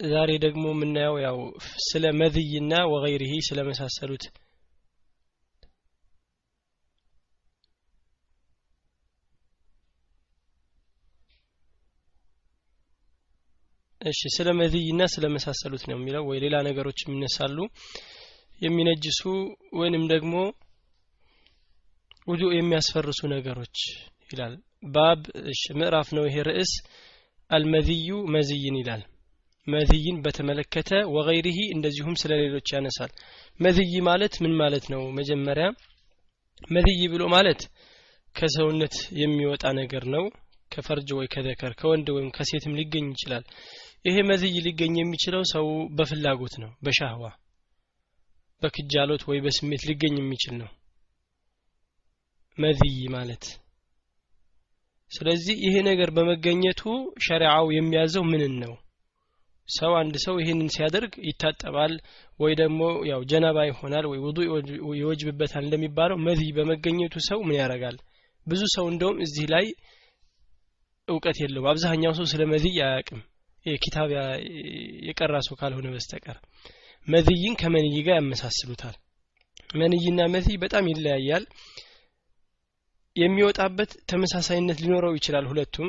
ዛሬ ደግሞ የምናየው ያው ስለ መዝይና ወገይሪሂ ስለመሳሰሉት። እሺ ስለ መዝይና ስለመሳሰሉት ነው የሚለው። ወይ ሌላ ነገሮች የሚነሳሉ የሚነጅሱ ወይንም ደግሞ ውዱ የሚያስፈርሱ ነገሮች ይላል። ባብ ምዕራፍ ነው ይሄ ርዕስ። አልመዝዩ መዝይን ይላል መዝይን በተመለከተ ወገይሪሂ እንደዚሁም ስለ ሌሎች ያነሳል። መዝይ ማለት ምን ማለት ነው? መጀመሪያ መዝይ ብሎ ማለት ከሰውነት የሚወጣ ነገር ነው። ከፈርጅ ወይ ከዘከር ከወንድ ወይም ከሴትም ሊገኝ ይችላል። ይሄ መዝይ ሊገኝ የሚችለው ሰው በፍላጎት ነው በሻህዋ በክጃሎት ወይ በስሜት ሊገኝ የሚችል ነው። መዝይ ማለት ስለዚህ ይሄ ነገር በመገኘቱ ሸሪዓው የሚያዘው ምንን ነው ሰው አንድ ሰው ይህንን ሲያደርግ ይታጠባል ወይ ደግሞ ያው ጀናባ ይሆናል ወይ ውዱ ይወጅብበታል እንደሚባለው መዝይ በመገኘቱ ሰው ምን ያደርጋል? ብዙ ሰው እንደውም እዚህ ላይ እውቀት የለውም። አብዛኛው ሰው ስለ መዝይ አያውቅም። ኪታብ የቀራ ሰው ካልሆነ በስተቀር። መዝይን ከመንይ ጋር ያመሳስሉታል። መንይና መዝይ በጣም ይለያያል። የሚወጣበት ተመሳሳይነት ሊኖረው ይችላል ሁለቱም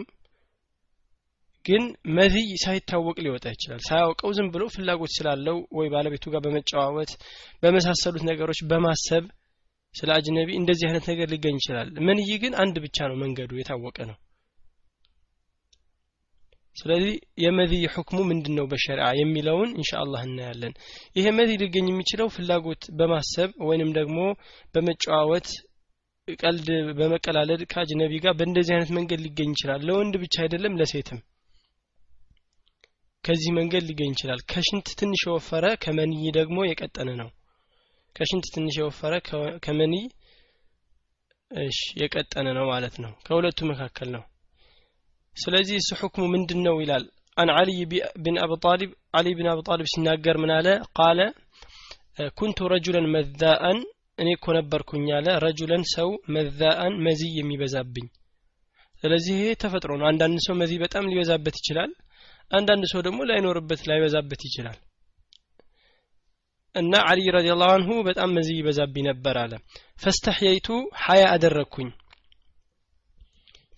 ግን መዝይ ሳይታወቅ ሊወጣ ይችላል። ሳያውቀው ዝም ብሎ ፍላጎት ስላለው ወይ ባለቤቱ ጋር በመጨዋወት በመሳሰሉት ነገሮች በማሰብ ስለ አጅነቢ እንደዚህ አይነት ነገር ሊገኝ ይችላል። መንይ ግን አንድ ብቻ ነው መንገዱ የታወቀ ነው። ስለዚህ የመዝይ ሁክሙ ምንድን ነው የሚለውን ኢንሻአላህ እናያለን። ይሄ መዝይ ሊገኝ የሚችለው ፍላጎት በማሰብ ወይንም ደግሞ በመጨዋወት ቀልድ በመቀላለድ ከአጅነቢ ጋር በእንደዚህ አይነት መንገድ ሊገኝ ይችላል። ለወንድ ብቻ አይደለም ለሴትም ከዚህ መንገድ ሊገኝ ይችላል። ከሽንት ትንሽ የወፈረ ከመንይ ደግሞ የቀጠነ ነው። ከሽንት ትንሽ የወፈረ ከመንይ እሺ የቀጠነ ነው ማለት ነው። ከሁለቱ መካከል ነው። ስለዚህ እሱ ሁክሙ ምንድን ነው ይላል። አን አልይ ብን አቢ ጣሊብ አሊ ብን አቢ ጣሊብ ሲናገር ምን አለ? ቃለ ኩንቱ ረጁለን መዛአን እኔ እኮ ነበርኩኝ አለ። ረጁለን ሰው መዛአን መዚህ የሚበዛብኝ። ስለዚህ ይሄ ተፈጥሮ ነው። አንዳንድ ሰው መዚህ በጣም ሊበዛበት ይችላል አንዳንድ ሰው ደግሞ ላይኖርበት ላይበዛበት ይችላል። እና አሊ ረዲየላሁ አንሁ በጣም መዚህ ይበዛብኝ ነበር አለ። ፈስተሕየይቱ ሀያ አደረግኩኝ።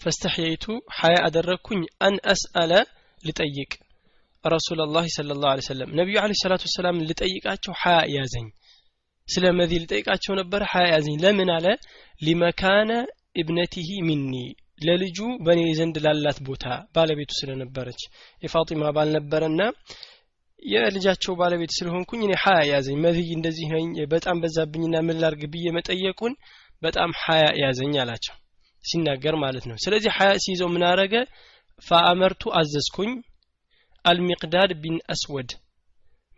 ፈስተሕየይቱ ሀያ አደረግኩኝ። አን አስአለ ልጠይቅ። ረሱላ ላህ ስለ ላሁ ሰለም ነቢዩ አለ ሰላቱ ወሰላም ልጠይቃቸው ሀያ ያዘኝ። ስለ መዚ ልጠይቃቸው ነበረ ሀያ ያዘኝ። ለምን አለ? ሊመካነ ኢብነቲሂ ሚኒ ለልጁ በእኔ ዘንድ ላላት ቦታ ባለቤቱ ስለነበረች። የፋጢማ ባል ነበረና የልጃቸው ባለቤት ስለሆንኩኝ እኔ ሀያ ያዘኝ። መዝይ እንደዚህ ነኝ በጣም በዛብኝና ምን ላርግ ብዬ መጠየቁን በጣም ሀያ ያዘኝ አላቸው። ሲናገር ማለት ነው። ስለዚህ ሀያ ሲይዘው ምን አረገ فأمرت አዘዝኩኝ። አልሚቅዳድ ቢን አስወድ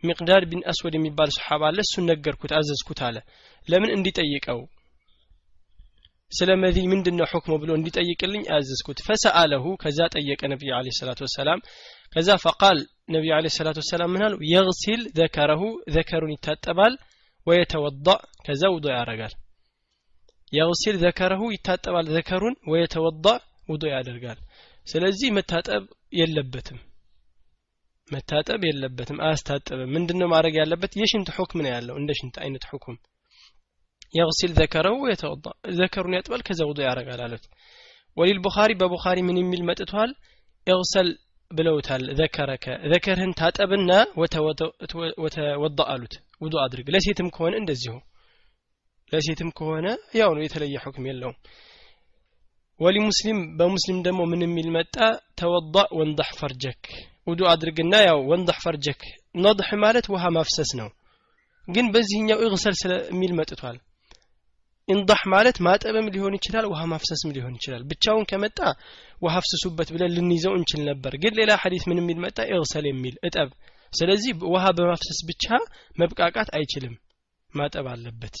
ሚቅዳድ ቢን አስወድ የሚባል ሰሓባ አለ። እሱን ነገርኩት አዘዝኩት አለ። ለምን እንዲጠይቀው ስለ መዚ ምንድን ነው حكمه ብሎ እንዲጠይቅልኝ አዘዝኩት። فسأله ከዛ ጠየቀ ነቢዩ عليه الصلاة والسلام። ከዛ فقال ነቢዩ አለ ሰላት ወሰላም ምን አሉ? የግሲል ዘከረሁ ዘከሩን ይታጠባል ወየተወዳእ ከዛ ውዶ ያደርጋል። የግሲል ዘከረሁ ይታጠባል ዘከሩን ወየተወዳእ ውዶ ያደርጋል። ስለዚህ መታጠብ የለበትም። መታጠብ የለበትም አያስታጥብም። ምንድነው ማድረግ ያለበት? የሽንት ሁክም ነው ያለው እንደ ሽንት አይነት ሁክም የግሲል ዘከረው የተወዳ ዘከሩን ያጥባል ከዛ ውዱ ያረጋል አሉት ወሊል ቡኻሪ በቡኻሪ ምን የሚል መጥቷል እግሰል ብለውታል ዘከረከ ዘከርህን ታጠብና ወተወዳ አሉት። ውዱ አድርግ። ለሴትም ከሆነ እንደዚሁ። ለሴትም ከሆነ ያው ነው የተለየ ሁክም የለውም። ወሊ ሙስሊም በሙስሊም ደግሞ ምን የሚል መጣ? ተወዳ ወንዳህ ፈርጀክ። ውዱ አድርግና ያው ወንዳህ ፈርጀክ። ነድህ ማለት ውሃ ማፍሰስ ነው። ግን በዚህኛው እግሰል ስለሚል መጥቷል ኢንዳህ ማለት ማጠብም ሊሆን ይችላል ውሃ ማፍሰስም ሊሆን ይችላል። ብቻውን ከመጣ ውሃ አፍስሱበት ብለን ልንይዘው እንችል ነበር። ግን ሌላ ሐዲስ ምን የሚል መጣ? እግሰል የሚል እጠብ። ስለዚህ ውሃ በማፍሰስ ብቻ መብቃቃት አይችልም። ማጠብ አለበት።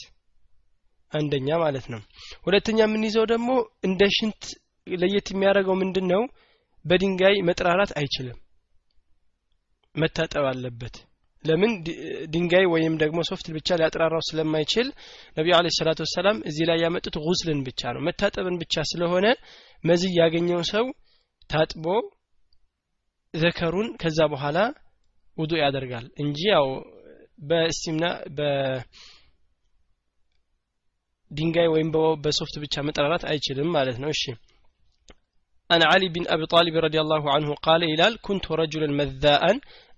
አንደኛ ማለት ነው። ሁለተኛ የምንይዘው ደግሞ እንደ ሽንት ለየት የሚያደርገው ምንድን ነው በድንጋይ መጥራራት አይችልም። መታጠብ አለበት ለምን ድንጋይ ወይም ደግሞ ሶፍት ብቻ ሊያጥራራው ስለማይችል ነቢዩ አለ ሰላቱ ወሰላም እዚህ ላይ ያመጡት ጉስልን ብቻ ነው መታጠብን ብቻ ስለሆነ መዝይ ያገኘው ሰው ታጥቦ ዘከሩን ከዛ በኋላ ውዱ ያደርጋል እንጂ ያው በእስቲምና በድንጋይ ወይም በሶፍት ብቻ መጠራራት አይችልም ማለት ነው እሺ عن علي بن أبي طالب رضي الله عنه قال إلال كنت رجلا مذاء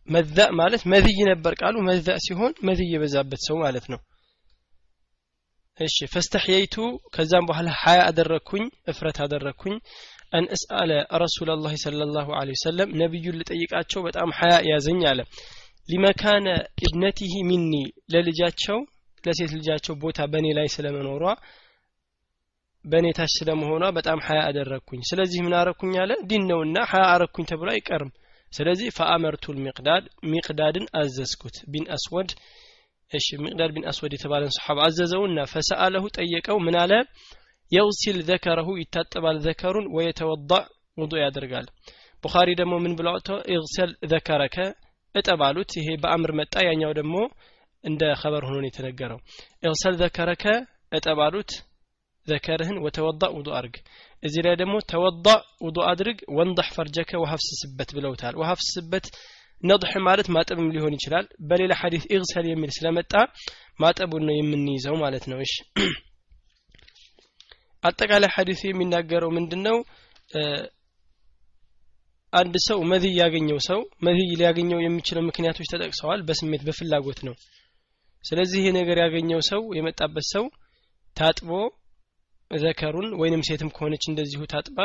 መዛእ ማለት መዝይ ነበር ቃሉ። መዛእ ሲሆን መዝይ የበዛበት ሰው ማለት ነው። እሺ ፈስተሕየይቱ ከዛም በኋላ ሀያ አደረግኩኝ እፍረት አደረግኩኝ። አን እስአለ ረሱላ ላ ለ ላሁ ወሰለም ነቢዩን ልጠይቃቸው በጣም ሀያ ያዘኝ አለ። ሊመካነ ኢብነቲህ ሚኒ ለልጃቸው ለሴት ልጃቸው ቦታ በእኔ ላይ ስለመኖሯ በእኔ ታች ስለመሆኗ በጣም ሀያ አደረግኩኝ። ስለዚህ ምን አረኩኝ አለ? ዲን ነውና ሀያ አረኩኝ ተብሎ አይቀርም። ስለዚህ فأمرت المقداد ሚቅዳድን አዘዝኩት። ቢን አስወድ እሺ ሚቅዳድ ቢን አስወድ የተባለን ሰሓባ አዘዘውና فسأله ጠየቀው። ምን አለ? يغسل ذكره ይታጠባል ዘከሩን ويتوضأ ውዱ ያደርጋል። ቡኻሪ ደግሞ ምን ብለው اغسل ذكرك እጠብ አሉት። ይሄ በአምር መጣ። ያኛው ደግሞ እንደ ኸበር ሆኖ የተነገረው። اغسل ذكرك እጠብ አሉት ዘከርህን وتوضأ ውዱ አድርግ እዚህ ላይ ደግሞ ተወዳእ ውዱ አድርግ ወንضሕ ፈርጀከ ወሀፍስስበት ብለውታል። ወሀፍስስበት ነضሕ ማለት ማጠብም ሊሆን ይችላል። በሌላ ሐዲስ ኢግሰል የሚል ስለመጣ ማጠቡን ነው የምንይዘው ማለት ነው። እሺ። አጠቃላይ ሐዲሱ የሚናገረው ምንድነው? አንድ ሰው መዝይ ያገኘው ሰው መዝይ ሊያገኘው የሚችለው ምክንያቶች ተጠቅሰዋል በስሜት በፍላጎት ነው። ስለዚህ ይሄ ነገር ያገኘው ሰው የመጣበት ሰው ታጥቦ ዘከሩን ወይንም ሴትም ከሆነች እንደዚሁ ታጥባ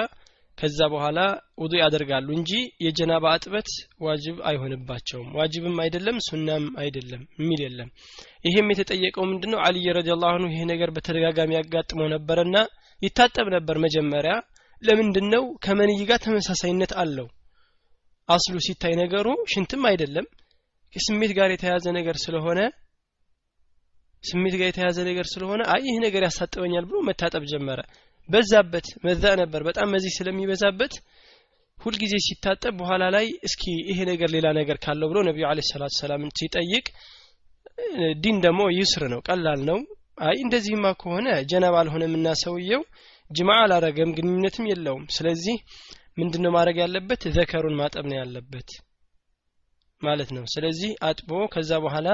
ከዛ በኋላ ውዱ ያደርጋሉ እንጂ የጀናባ አጥበት ዋጅብ አይሆንባቸውም። ዋጅብም አይደለም ሱናም አይደለም የሚል የለም። ይሄም የተጠየቀው ምንድነው? አልይ ረዲየላሁ ዐንሁ ይሄ ነገር በተደጋጋሚ ያጋጥመው ነበርና ይታጠብ ነበር መጀመሪያ። ለምንድን ነው ከመንይ ጋር ተመሳሳይነት አለው። አስሉ ሲታይ ነገሩ ሽንትም አይደለም ከስሜት ጋር የተያዘ ነገር ስለሆነ ስሜት ጋር የተያዘ ነገር ስለሆነ አይ ይህ ነገር ያሳጥበኛል ብሎ መታጠብ ጀመረ። በዛበት መዛ ነበር። በጣም መዚህ ስለሚበዛበት ሁልጊዜ ሲታጠብ በኋላ ላይ እስኪ ይሄ ነገር ሌላ ነገር ካለው ብሎ ነቢዩ አለ ሰላቱ ሰላምን ሲጠይቅ ዲን ደግሞ ይስር ነው ቀላል ነው። አይ እንደዚህማ ከሆነ ጀነባ አልሆነምና ሰውየው ጅማ አላረገም ግንኙነትም የለውም። ስለዚህ ምንድነው ማድረግ ያለበት? ዘከሩን ማጠብ ነው ያለበት ማለት ነው። ስለዚህ አጥቦ ከዛ በኋላ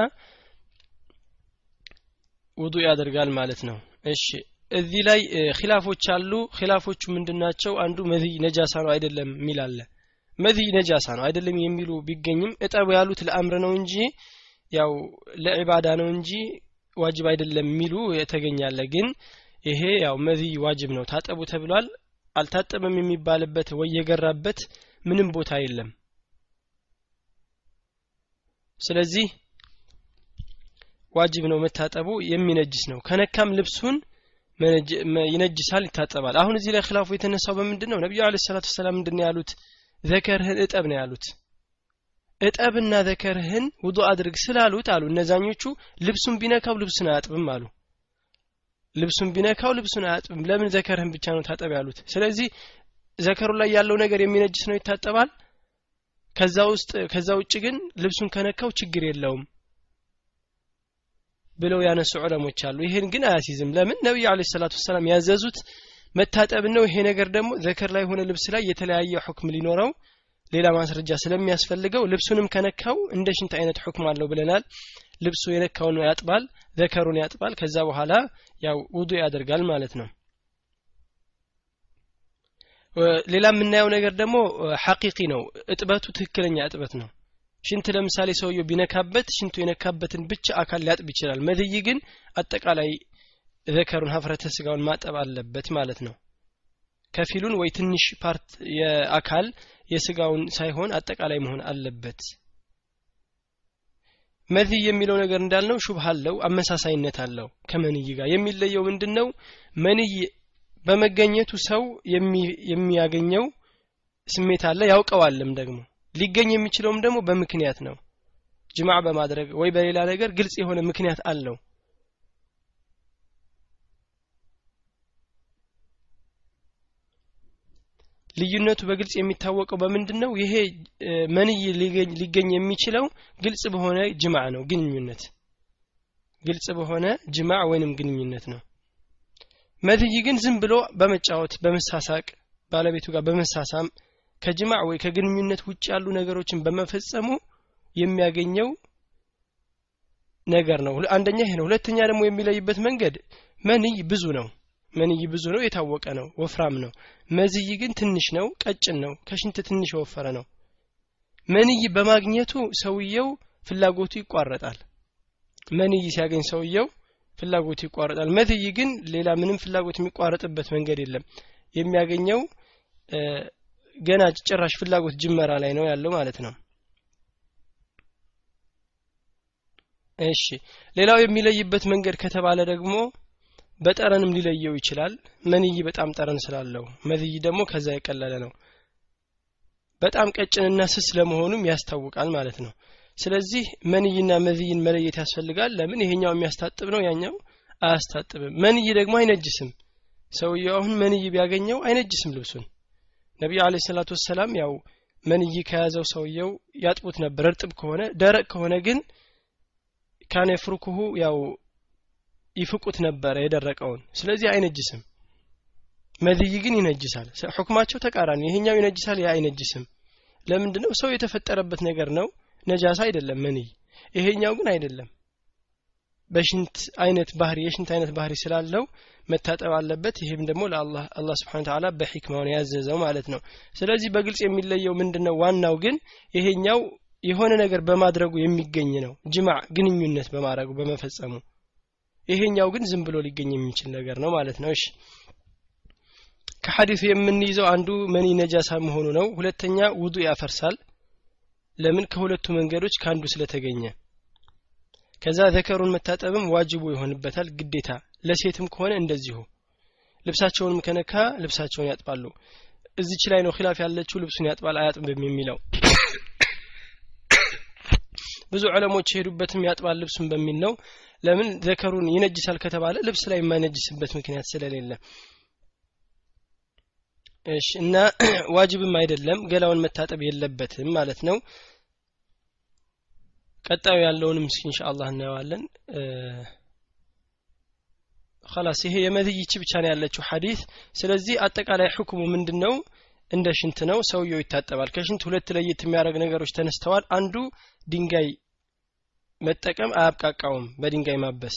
ውዱ ያደርጋል ማለት ነው። እሺ እዚህ ላይ ኺላፎች አሉ። ኺላፎቹ ምንድናቸው? አንዱ መዝይ ነጃሳ ነው አይደለም የሚል አለ። መዝይ ነጃሳ ነው አይደለም የሚሉ ቢገኝም እጠቡ ያሉት ለአምር ነው እንጂ ያው ለዒባዳ ነው እንጂ ዋጅብ አይደለም የሚሉ የተገኛለ ግን ይሄ ያው መዝይ ዋጅብ ነው። ታጠቡ ተብሏል። አልታጠበም የሚባልበት ወይ የገራበት ምንም ቦታ የለም። ስለዚህ ዋጅብ ነው መታጠቡ የሚነጅስ ነው። ከነካም ልብሱን ይነጅሳል ይታጠባል። አሁን እዚህ ላይ ክላፉ የተነሳው በምንድን ነው ነቢዩ አለ ሰላቱ ሰላም ምንድን ያሉት? ዘከርህን እጠብ ነው ያሉት። እጠብና ዘከርህን ውዱ አድርግ ስላሉት አሉ። እነዛኞቹ ልብሱን ቢነካው ልብሱን አያጥብም አሉ። ልብሱን ቢነካው ልብሱን አያጥብም። ለምን ዘከርህን ብቻ ነው ታጠብ ያሉት? ስለዚህ ዘከሩ ላይ ያለው ነገር የሚነጅስ ነው ይታጠባል? ከዛ ውስጥ ከዛ ውጭ ግን ልብሱን ከነካው ችግር የለውም ብለው ያነሱ ዑለሞች አሉ። ይሄን ግን አያሲዝም። ለምን? ነቢዩ አለ ሰላቱ ሰላም ያዘዙት መታጠብ ነው። ይሄ ነገር ደግሞ ዘከር ላይ ሆነ ልብስ ላይ የተለያየ ሁክም ሊኖረው ሌላ ማስረጃ ስለሚያስፈልገው ልብሱንም ከነካው እንደ ሽንት አይነት ሁክም አለው ብለናል። ልብሱ የነካውን ያጥባል ዘከሩን ያጥባል። ከዛ በኋላ ያው ውዱ ያደርጋል ማለት ነው። ሌላ የምናየው ነገር ደግሞ حقيقي ነው። እጥበቱ ትክክለኛ እጥበት ነው ሽንት ለምሳሌ ሰውየው ቢነካበት ሽንቱ የነካበትን ብቻ አካል ሊያጥብ ይችላል። መድይ ግን አጠቃላይ ዘከሩን ሀፍረተ ስጋውን ማጠብ አለበት ማለት ነው። ከፊሉን ወይ ትንሽ part የአካል የስጋውን ሳይሆን አጠቃላይ መሆን አለበት። መዝይ የሚለው ነገር እንዳልነው ሹብሃ አለው አመሳሳይነት አለው። ከመንይ ጋር የሚለየው ምንድን መንይ በመገኘቱ ሰው የሚያገኘው ስሜት አለ ያውቀዋልም ደግሞ ሊገኝ የሚችለውም ደግሞ በምክንያት ነው። ጅማዕ በማድረግ ወይ በሌላ ነገር ግልጽ የሆነ ምክንያት አለው። ልዩነቱ በግልጽ የሚታወቀው በምንድን ነው ይሄ መንይ ሊገኝ የሚችለው ግልጽ በሆነ ጅማዕ ነው ግንኙነት። ግልጽ በሆነ ጅማዕ ወይንም ግንኙነት ነው። መድይ ግን ዝም ብሎ በመጫወት በመሳሳቅ ባለቤቱ ጋር በመሳሳም ከጅማዕ ወይ ከግንኙነት ውጭ ያሉ ነገሮችን በመፈጸሙ የሚያገኘው ነገር ነው። አንደኛ ይሄ ነው። ሁለተኛ ደግሞ የሚለይበት መንገድ መንይ ብዙ ነው። መንይ ብዙ ነው የታወቀ ነው ወፍራም ነው። መዝይ ግን ትንሽ ነው ቀጭን ነው ከሽንት ትንሽ የወፈረ ነው። መንይ በማግኘቱ ሰውየው ፍላጎቱ ይቋረጣል። መንይ ሲያገኝ ሰውየው ፍላጎቱ ይቋረጣል። መዝይ ግን ሌላ ምንም ፍላጎት የሚቋረጥበት መንገድ የለም። የሚያገኘው ገና ጭራሽ ፍላጎት ጅመራ ላይ ነው ያለው ማለት ነው። እሺ ሌላው የሚለይበት መንገድ ከተባለ ደግሞ በጠረንም ሊለየው ይችላል። መንይ በጣም ጠረን ስላለው መዝይ ደግሞ ከዛ የቀለለ ነው። በጣም ቀጭንና ስስ ለመሆኑም ያስታውቃል ማለት ነው። ስለዚህ መንይና መዝይን መለየት ያስፈልጋል። ለምን? ይሄኛው የሚያስታጥብ ነው ያኛው አያስታጥብም። መንይ ደግሞ አይነጅስም። ሰውየው አሁን መንይ ቢያገኘው አይነጅስም ልብሱን ነቢዩ አለ ሰላቱ ወሰላም ያው መንይ ከያዘው ሰውየው ያጥቡት ነበር። እርጥብ ከሆነ ደረቅ ከሆነ ግን ካነ ፍሩኩሁ ያው ይፍቁት ነበረ የደረቀውን። ስለዚህ አይነጅስም። መዝይ ግን ይነጅሳል። ሁክማቸው ተቃራኒ። ይሄኛው ይነጅሳል ያ አይነጅስም። ለምንድነው? ሰው የተፈጠረበት ነገር ነው። ነጃሳ አይደለም መንይ። ይሄኛው ግን አይደለም በሽንት አይነት ባህሪ የሽንት አይነት ባህሪ ስላለው መታጠብ አለበት። ይሄም ደግሞ ለአላህ አላህ ስብሓን ተዓላ በሒክማውን ያዘዘው ማለት ነው። ስለዚህ በግልጽ የሚለየው ምንድነው? ዋናው ግን ይሄኛው የሆነ ነገር በማድረጉ የሚገኝ ነው። ጅማዕ ግንኙነት በማድረጉ በመፈጸሙ። ይሄኛው ግን ዝም ብሎ ሊገኝ የሚችል ነገር ነው ማለት ነው። እሺ። ከሐዲሱ የምንይዘው አንዱ መኒ ነጃሳ መሆኑ ነው። ሁለተኛ ውዱ ያፈርሳል። ለምን? ከሁለቱ መንገዶች ከአንዱ ስለተገኘ ከዛ ዘከሩን መታጠብም ዋጅቡ ይሆንበታል ግዴታ። ለሴትም ከሆነ እንደዚሁ። ልብሳቸውንም ከነካ ልብሳቸውን ያጥባሉ። እዚች ላይ ነው ኺላፍ ያለችው ልብሱን ያጥባል አያጥብም የሚለው። ብዙ ዕለሞች የሄዱበትም ያጥባል ልብሱን በሚል ነው። ለምን? ዘከሩን ይነጅሳል ከተባለ ልብስ ላይ የማይነጅስበት ምክንያት ስለሌለ። እሺ እና ዋጅብም አይደለም ገላውን መታጠብ የለበትም ማለት ነው ቀጣዩ ያለውንም እስኪ እንሻአላህ እናየዋለን። ላስ ይሄ የመዝይች ብቻ ነው ያለችው ሀዲስ ስለዚህ አጠቃላይ ሕክሙ ምንድን ነው እንደ ሽንት ነው። ሰውየው ይታጠባል። ከሽንት ሁለት ለየት የሚያደረግ ነገሮች ተነስተዋል። አንዱ ድንጋይ መጠቀም አያብቃቃውም በድንጋይ ማበስ።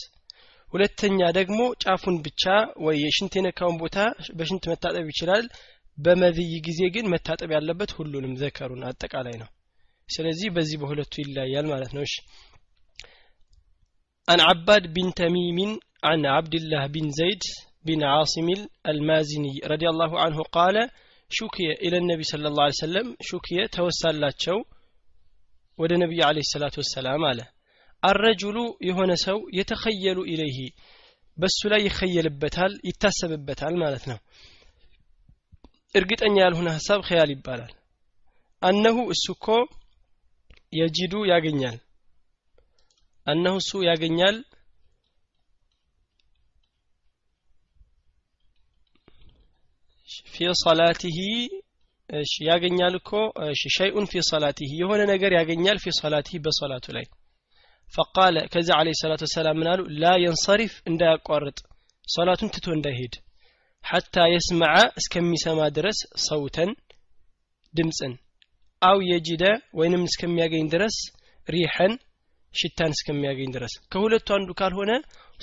ሁለተኛ ደግሞ ጫፉን ብቻ ወይ የሽንት የነካውን ቦታ በሽንት መታጠብ ይችላል። በመዝይ ጊዜ ግን መታጠብ ያለበት ሁሉንም ዘከሩን አጠቃላይ ነው። ስለዚህ በዚህ በሁለቱ ይለያል ማለት ነው እሺ عن عباد بن تميم عن عبد الله بن زيد بن عاصم المازني رضي الله عنه قال شكي إلى النبي صلى الله عليه وسلم شكي توسل لاتشو ወደ ነቢዩ አለ ሰላቱ ወሰላም አለ አረጁሉ የሆነ ሰው የተኸየሉ ኢለይህ በሱ ላይ ይኸየልበታል ይታሰብበታል ማለት ነው እርግጠኛ ያልሆነ ሀሳብ ኸያል ይባላል አነሁ እሱ እኮ የጂዱ ያገኛል። አነሁ እሱ ያገኛል። ፊ ሰላቲሂ እሺ ያገኛል እኮ። እሺ ሸይኡን ፊ ሰላቲሂ የሆነ ነገር ያገኛል። ፊ ሰላቲሂ በሶላቱ ላይ ፈቃለ ከዛ አለይሂ ሰላቱ ወሰላም ምን አሉ? ላ የንሰሪፍ እንዳያቋርጥ ሶላቱን ትቶ እንዳይሄድ ሐታ የስመዐ እስከሚሰማ ድረስ ሰውተን ድምፅን አው የጅደ ወይንም እስከሚያገኝ ድረስ ሪሐን ሽታን እስከሚያገኝ ድረስ ከሁለቱ አንዱ ካልሆነ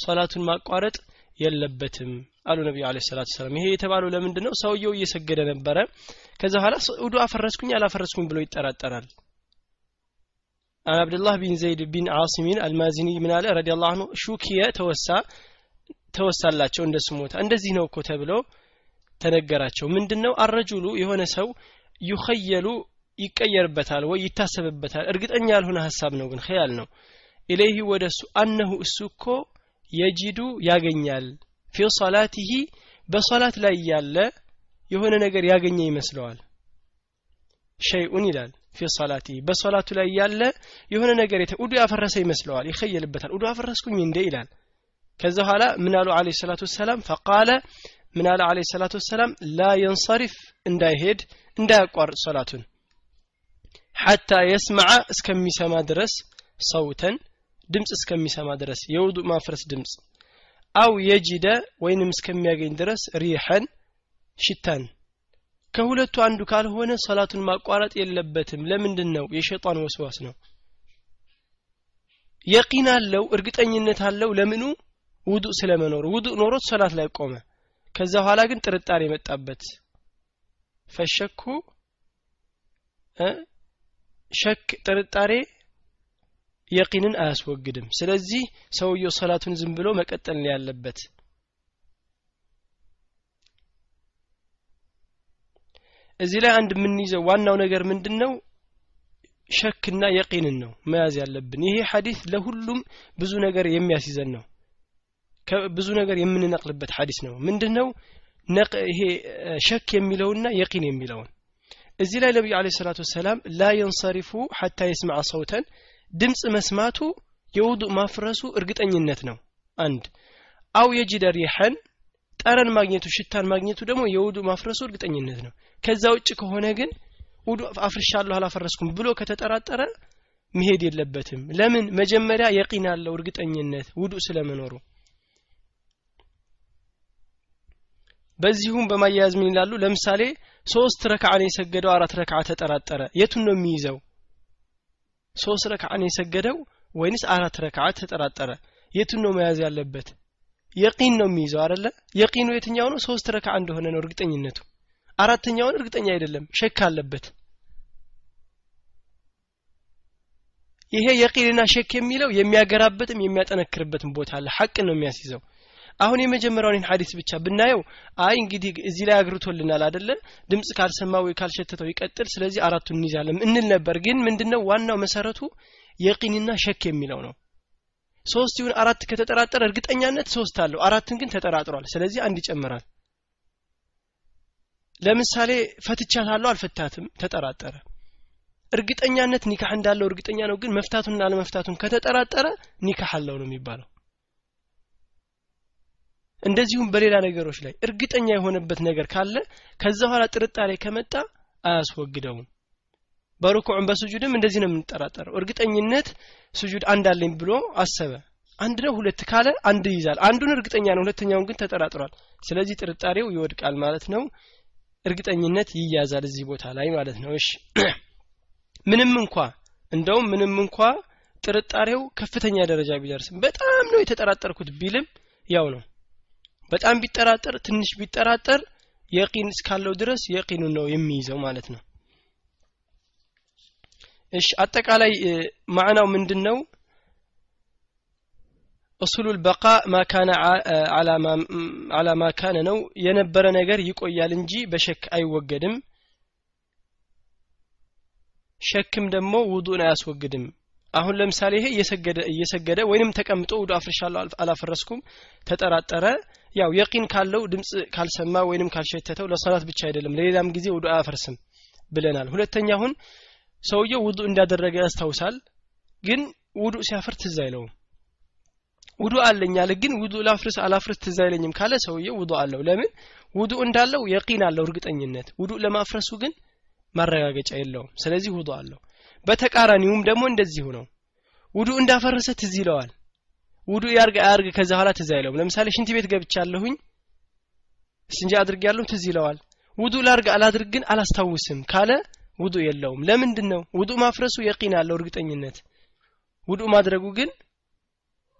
ሶላቱን ማቋረጥ የለበትም አሉ ነቢዩ አለ ሰላቱ ሰላም ይሄ የተባለው ለምንድን ነው ሰውየው እየሰገደ ነበረ ከዛ በኋላ ውዱ አፈረስኩኝ አላፈረስኩኝ ብሎ ይጠራጠራል عن عبد الله بن زيد بن عاصم المازني من አለ رضي الله عنه ሹኪየ ተወሳ ተወሳላቸው እንደ ስሞታ እንደዚህ ነው እኮ ተብሎ ተነገራቸው ምንድነው አረጁሉ የሆነ ሰው ዩኸየሉ ይቀየርበታል ወይ ይታሰብበታል? እርግጠኛ ያልሆነ ሀሳብ ነው ግን ኸያል ነው። ኢለይህ ወደ እሱ አነሁ እሱ እኮ የጂዱ ያገኛል። ፊ ሶላቲሂ በሶላት ላይ ያለ የሆነ ነገር ያገኘ ይመስለዋል። ሸይኡን ይላል ፊ ሶላቲ በሶላቱ ላይ ያለ የሆነ ነገር ውዱ ያፈረሰ ይመስለዋል ይኸየልበታል። ውዱ አፈረስኩኝ እንዴ ይላል። ከዛ በኋላ ምን አለ ሰላቱ ወሰላም? ፈቃለ ምን አለ አለ ወሰላም? ላ የንሰሪፍ እንዳይሄድ እንዳያቋርጥ ሶላቱን ሐታ የስመዐ እስከሚሰማ ድረስ ሰውተን ድምፅ እስከሚሰማ ድረስ የውዱእ ማፍረስ ድምፅ። አው የጂደ ወይንም እስከሚያገኝ ድረስ ሪሐን ሽታን። ከሁለቱ አንዱ ካልሆነ ሰላቱን ማቋረጥ የለበትም። ለምንድን ነው የሸይጣን ወስዋስ ነው። የቂን አለው እርግጠኝነት አለው። ለምኑ? ውዱእ ስለመኖሩ። ውዱእ ኖሮት ሰላት ላይ ቆመ። ከዛ በኋላ ግን ጥርጣሬ መጣበት። ፈሸኩ ሸክ ጥርጣሬ የቂንን አያስወግድም። ስለዚህ ሰውየው ሰላቱን ዝም ብሎ መቀጠል ያለበት። እዚህ ላይ አንድ የምንይዘው ዋናው ነገር ምንድን ነው ሸክና የቂንን ነው መያዝ ያለብን። ይሄ ሐዲስ ለሁሉም ብዙ ነገር የሚያስይዘን ነው። ብዙ ነገር የምንነቅልበት ሐዲስ ነው። ምንድን ነው ይሄ ሸክ የሚለውና የቂን የሚለውን እዚህ ላይ ነቢዩ አለ ሰላቱ ወሰላም ላ የንሰሪፉ ሐታ የስማዕ ሰውተን ድምፅ መስማቱ የውዱእ ማፍረሱ እርግጠኝነት ነው። አንድ አው የጅደ ሪሐን ጠረን ማግኘቱ ሽታን ማግኘቱ ደግሞ የውዱእ ማፍረሱ እርግጠኝነት ነው። ከዛ ውጭ ከሆነ ግን ውዱ አፍርሻለሁ አላፈረስኩም ብሎ ከተጠራጠረ መሄድ የለበትም። ለምን? መጀመሪያ የቂን ያለው እርግጠኝነት ውዱ ስለመኖሩ። በዚሁም በማያያዝ ምን ይላሉ? ለምሳሌ ሶስት ረክዓን የሰገደው አራት ረክዓ ተጠራጠረ። የቱን ነው የሚይዘው? ሶስት ረክዓን የሰገደው ወይንስ አራት ረክዓ ተጠራጠረ? የቱን ነው መያዝ ያለበት? የቂን ነው የሚይዘው አይደለ? የቂኑ የትኛው ነው? ሶስት ረክዓ እንደሆነ ነው እርግጠኝነቱ። አራተኛውን እርግጠኛ አይደለም ሸክ አለበት። ይሄ የቂንና ሸክ የሚለው የሚያገራበትም የሚያጠነክርበትም ቦታ አለ። ሐቅ ነው የሚያስይዘው አሁን የመጀመሪያውን ሐዲስ ብቻ ብናየው አይ እንግዲህ እዚህ ላይ አግርቶልናል አደለ ድምጽ ካልሰማ ወይ ካልሸተተው ይቀጥል ስለዚህ አራቱን እንይዛለን እንል ነበር። ግን ምንድነው ዋናው መሰረቱ? የቂንና ሸክ የሚለው ነው። ሶስት ይሁን አራት ከተጠራጠረ እርግጠኛነት ሶስት አለው። አራትን ግን ተጠራጥሯል። ስለዚህ አንድ ይጨምራል። ለምሳሌ ፈትቻታለሁ አልፈታትም ተጠራጠረ። እርግጠኛነት ኒካህ እንዳለው እርግጠኛ ነው ግን መፍታቱንና አለመፍታቱን ከተጠራጠረ ኒካህ አለው ነው የሚባለው እንደዚሁም በሌላ ነገሮች ላይ እርግጠኛ የሆነበት ነገር ካለ ከዛ በኋላ ጥርጣሬ ከመጣ አያስወግደውም። በሩኩዕም በስጁድም እንደዚህ ነው የምንጠራጠረው። እርግጠኝነት ስጁድ አንድ አለኝ ብሎ አሰበ። አንድ ነው ሁለት ካለ አንድ ይይዛል። አንዱን እርግጠኛ ነው ሁለተኛውን ግን ተጠራጥሯል። ስለዚህ ጥርጣሬው ይወድቃል ማለት ነው። እርግጠኝነት ይያዛል እዚህ ቦታ ላይ ማለት ነው። እሺ። ምንም እንኳ እንደውም ምንም እንኳ ጥርጣሬው ከፍተኛ ደረጃ ቢደርስም በጣም ነው የተጠራጠርኩት ቢልም ያው ነው በጣም ቢጠራጠር ትንሽ ቢጠራጠር የቂን እስካለው ድረስ የቂኑን ነው የሚይዘው ማለት ነው። እሺ አጠቃላይ ማዕናው ምንድን ነው እሱሉ ልበቃ ማካነ አላ ማካነ ነው። የነበረ ነገር ይቆያል እንጂ በሸክ አይወገድም። ሸክም ደግሞ ውዱን አያስወግድም። አሁን ለምሳሌ ይሄ እየሰገደ ወይንም ተቀምጦ ውዱ አፍርሻለሁ አላፈረስኩም ተጠራጠረ ያው የቂን ካለው ድምጽ ካልሰማ ወይንም ካልሸተተው ለሰላት ብቻ አይደለም ለሌላም ጊዜ ውዱ አያፈርስም ብለናል። ሁለተኛ አሁን ሰውየው ውዱ እንዳደረገ ያስታውሳል ግን ውዱ ሲያፈር ትዝ አይለውም። ውዱ አለኝ አለ ግን ውዱ ላፍርስ አላፍርስ ትዝ ካለ ሰውየው ውዱ አለው። ለምን? ውዱ እንዳለው የቂን አለው እርግጠኝነት። ውዱ ለማፍረሱ ግን ማረጋገጫ የለውም። ስለዚህ ውዱ አለው። በተቃራኒውም ደግሞ እንደዚሁ ነው። ውዱ እንዳፈረሰ ትዝ ይለዋል ውዱ ያርግ አያርግ ከዛ በኋላ ትዝ አይለውም። ለምሳሌ ሽንት ቤት ገብቻለሁኝ እስንጂ አድርግ ያለው ትዝ ይለዋል። ውዱ ላርግ አላድርግ ግን አላስታውስም ካለ ውዱ የለውም። ለምንድን ነው ውዱ ማፍረሱ የቂን አለው እርግጠኝነት። ውዱ ማድረጉ ግን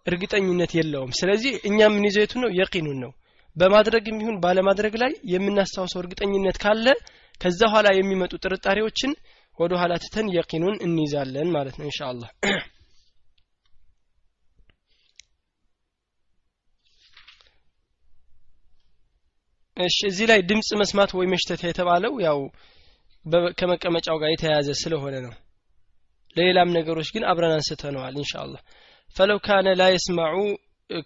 እርግጠኝነት የለውም። ስለዚህ እኛ የምንይዘው የቱ ነው? የቂኑን ነው። በማድረግም ይሁን ባለማድረግ ላይ የምናስታውሰው እርግጠኝነት ካለ ከዛ ኋላ የሚመጡ ጥርጣሬዎችን ወደ ኋላ ትተን የቂኑን እንይዛለን ማለት ነው ኢንሻአላህ እሺ እዚህ ላይ ድምፅ መስማት ወይ መሽተት የተባለው ያው ከመቀመጫው ጋር የተያያዘ ስለሆነ ነው። ለሌላም ነገሮች ግን አብረን አንስተነዋል ኢንሻአላህ። ፈለው ካነ ላ የስማዑ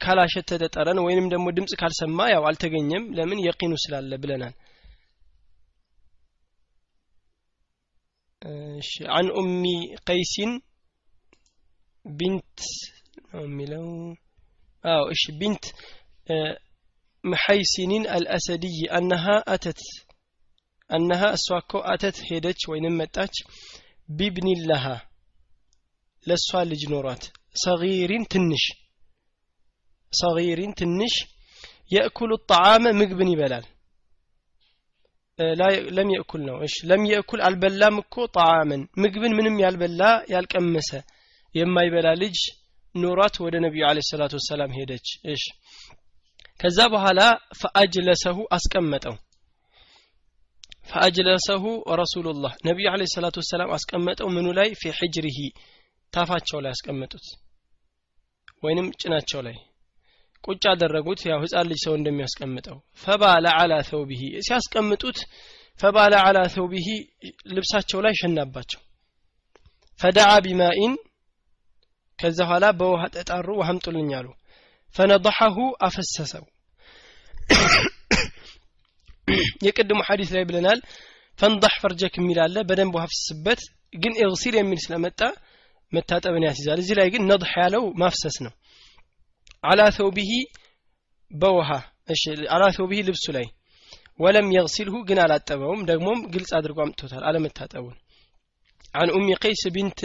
ካላሸተተ ጠረን ወይንም ደግሞ ድምፅ ካልሰማ ያው አልተገኘም ለምን የቂኑ ስላለ ብለናል። እሺ አን ኡሚ ቀይሲን ቢንት ነው የሚለው። አዎ እሺ ቢንት محيسن الأسدي أنها أتت أنها أسواكو أتت هيدج وينم متاج بابن لها لسوا لجنورات صغير تنش صغير تنش يأكل الطعام مقبن بلال لا لم يأكل ነው እሺ ለም يأكل አልበላም እኮ طعاما ምግብን ምንም ያልበላ ያልቀመሰ የማይበላ ልጅ ኑሯት ወደ ነቢዩ አለ ሰላቱ ወሰላም ሄደች እሽ ከዛ በኋላ ፈአጅለሰሁ አስቀመጠው። ፈአጅለሰሁ ረሱሉላህ ነቢዩ አለ ሰላቱ ወሰላም አስቀመጠው ምኑ ላይ? ፊ ሕጅሪሂ ታፋቸው ላይ አስቀመጡት። ወይንም ጭናቸው ላይ ቁጭ አደረጉት። ያው ህፃን ልጅ ሰው እንደሚያስቀምጠው ፈባለ አላ ተውቢሂ ሲያስቀምጡት ፈባለ አላ ተውቢሂ ልብሳቸው ላይ ሸናባቸው። ፈደዓ ቢማኢን ከዛ ኋላ በውሃ ተጣሩ ውሃ አምጡልኝ አሉ ፈነضሐሁ አፈሰሰው። የቅድሙ ሐዲስ ላይ ብለናል ፈንضሕ ፈርጀክ የሚል አለ በደንብ ሀፍስበት ግን ኤግሲል የሚል ስለመጣ መታጠብን ያስይዛል። እዚህ ላይ ግን ነضሕ ያለው ማፍሰስ ነው። አላ ተውቢሂ በውሃ አላ ተውቢሂ ልብሱ ላይ። ወለም የግሲልሁ ግን አላጠበውም። ደግሞም ግልጽ አድርጎ አምጥቶታል አለመታጠቡን። عن أم قيس بنت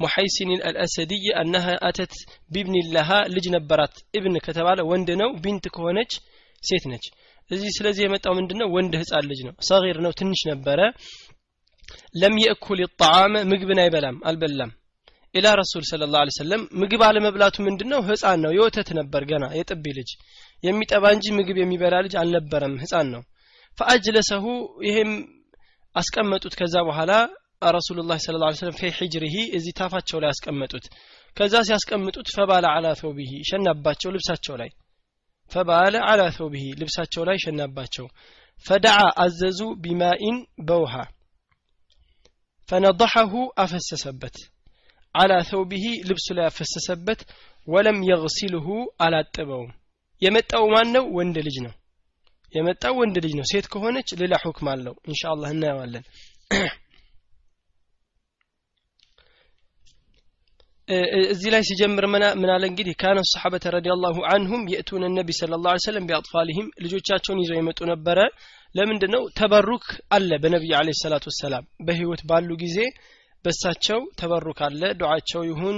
محيسن الأسدي أنها أتت بابن لها ልጅ ነበራት ابن ከተባለ ወንድ ነው ቢንት ከሆነች ሴት ነች እዚህ ስለዚህ የመጣው ምንድነው ወንድ ህፃን ልጅ ነው ሰጊር ነው ትንሽ ነበረ ለም የእኩል ጣዓመ ምግብን አይበላም አልበላም ኢላ ረሱል ስለ ላ ሰለም ምግብ አለመብላቱ ምንድነው ህፃን ነው የወተት ነበር ገና የጥቢ ልጅ የሚጠባ እንጂ ምግብ የሚበላ ልጅ አልነበረም ህፃን ነው ፈአጅለሰሁ ይሄም አስቀመጡት ከዛ በኋላ ረሱሉላህ ስለ ላ ስለም ፊ ሒጅሪሂ እዚህ ታፋቸው ላይ አስቀመጡት ከዛ ሲያስቀምጡት ፈባለ አላ ተውቢሂ ሸናባቸው ልብሳቸው ላይ። ፈባለ አላ ተውቢሂ ልብሳቸው ላይ ሸናባቸው። ፈደዓ አዘዙ ቢማኢን በውሃ። ፈነضሐሁ አፈሰሰበት። አላ ተውቢሂ ልብሱ ላይ አፈሰሰበት። ወለም የግሲልሁ አላጠበውም የመጣው ማን ነው ወንድ ልጅ ነው። የመጣው ወንድ ልጅ ነው። ሴት ከሆነች ሌላ ሁክም አለው። እንሻ አላህ እናየዋለን እዚህ ላይ ሲጀምር ምን አለ እንግዲህ ካነ ሰሓበተ ረዲየላሁ አንሁም የእቱነ ነቢ ስለ ላ ሰለም ቢአጥፋልህም ልጆቻቸውን ይዘው የመጡ ነበረ። ለምንድን ነው ተበሩክ አለ በነቢዩ አለ ሰላቱ ወሰላም። በህይወት ባሉ ጊዜ በሳቸው ተበሩክ አለ። ዱዓቸው ይሁን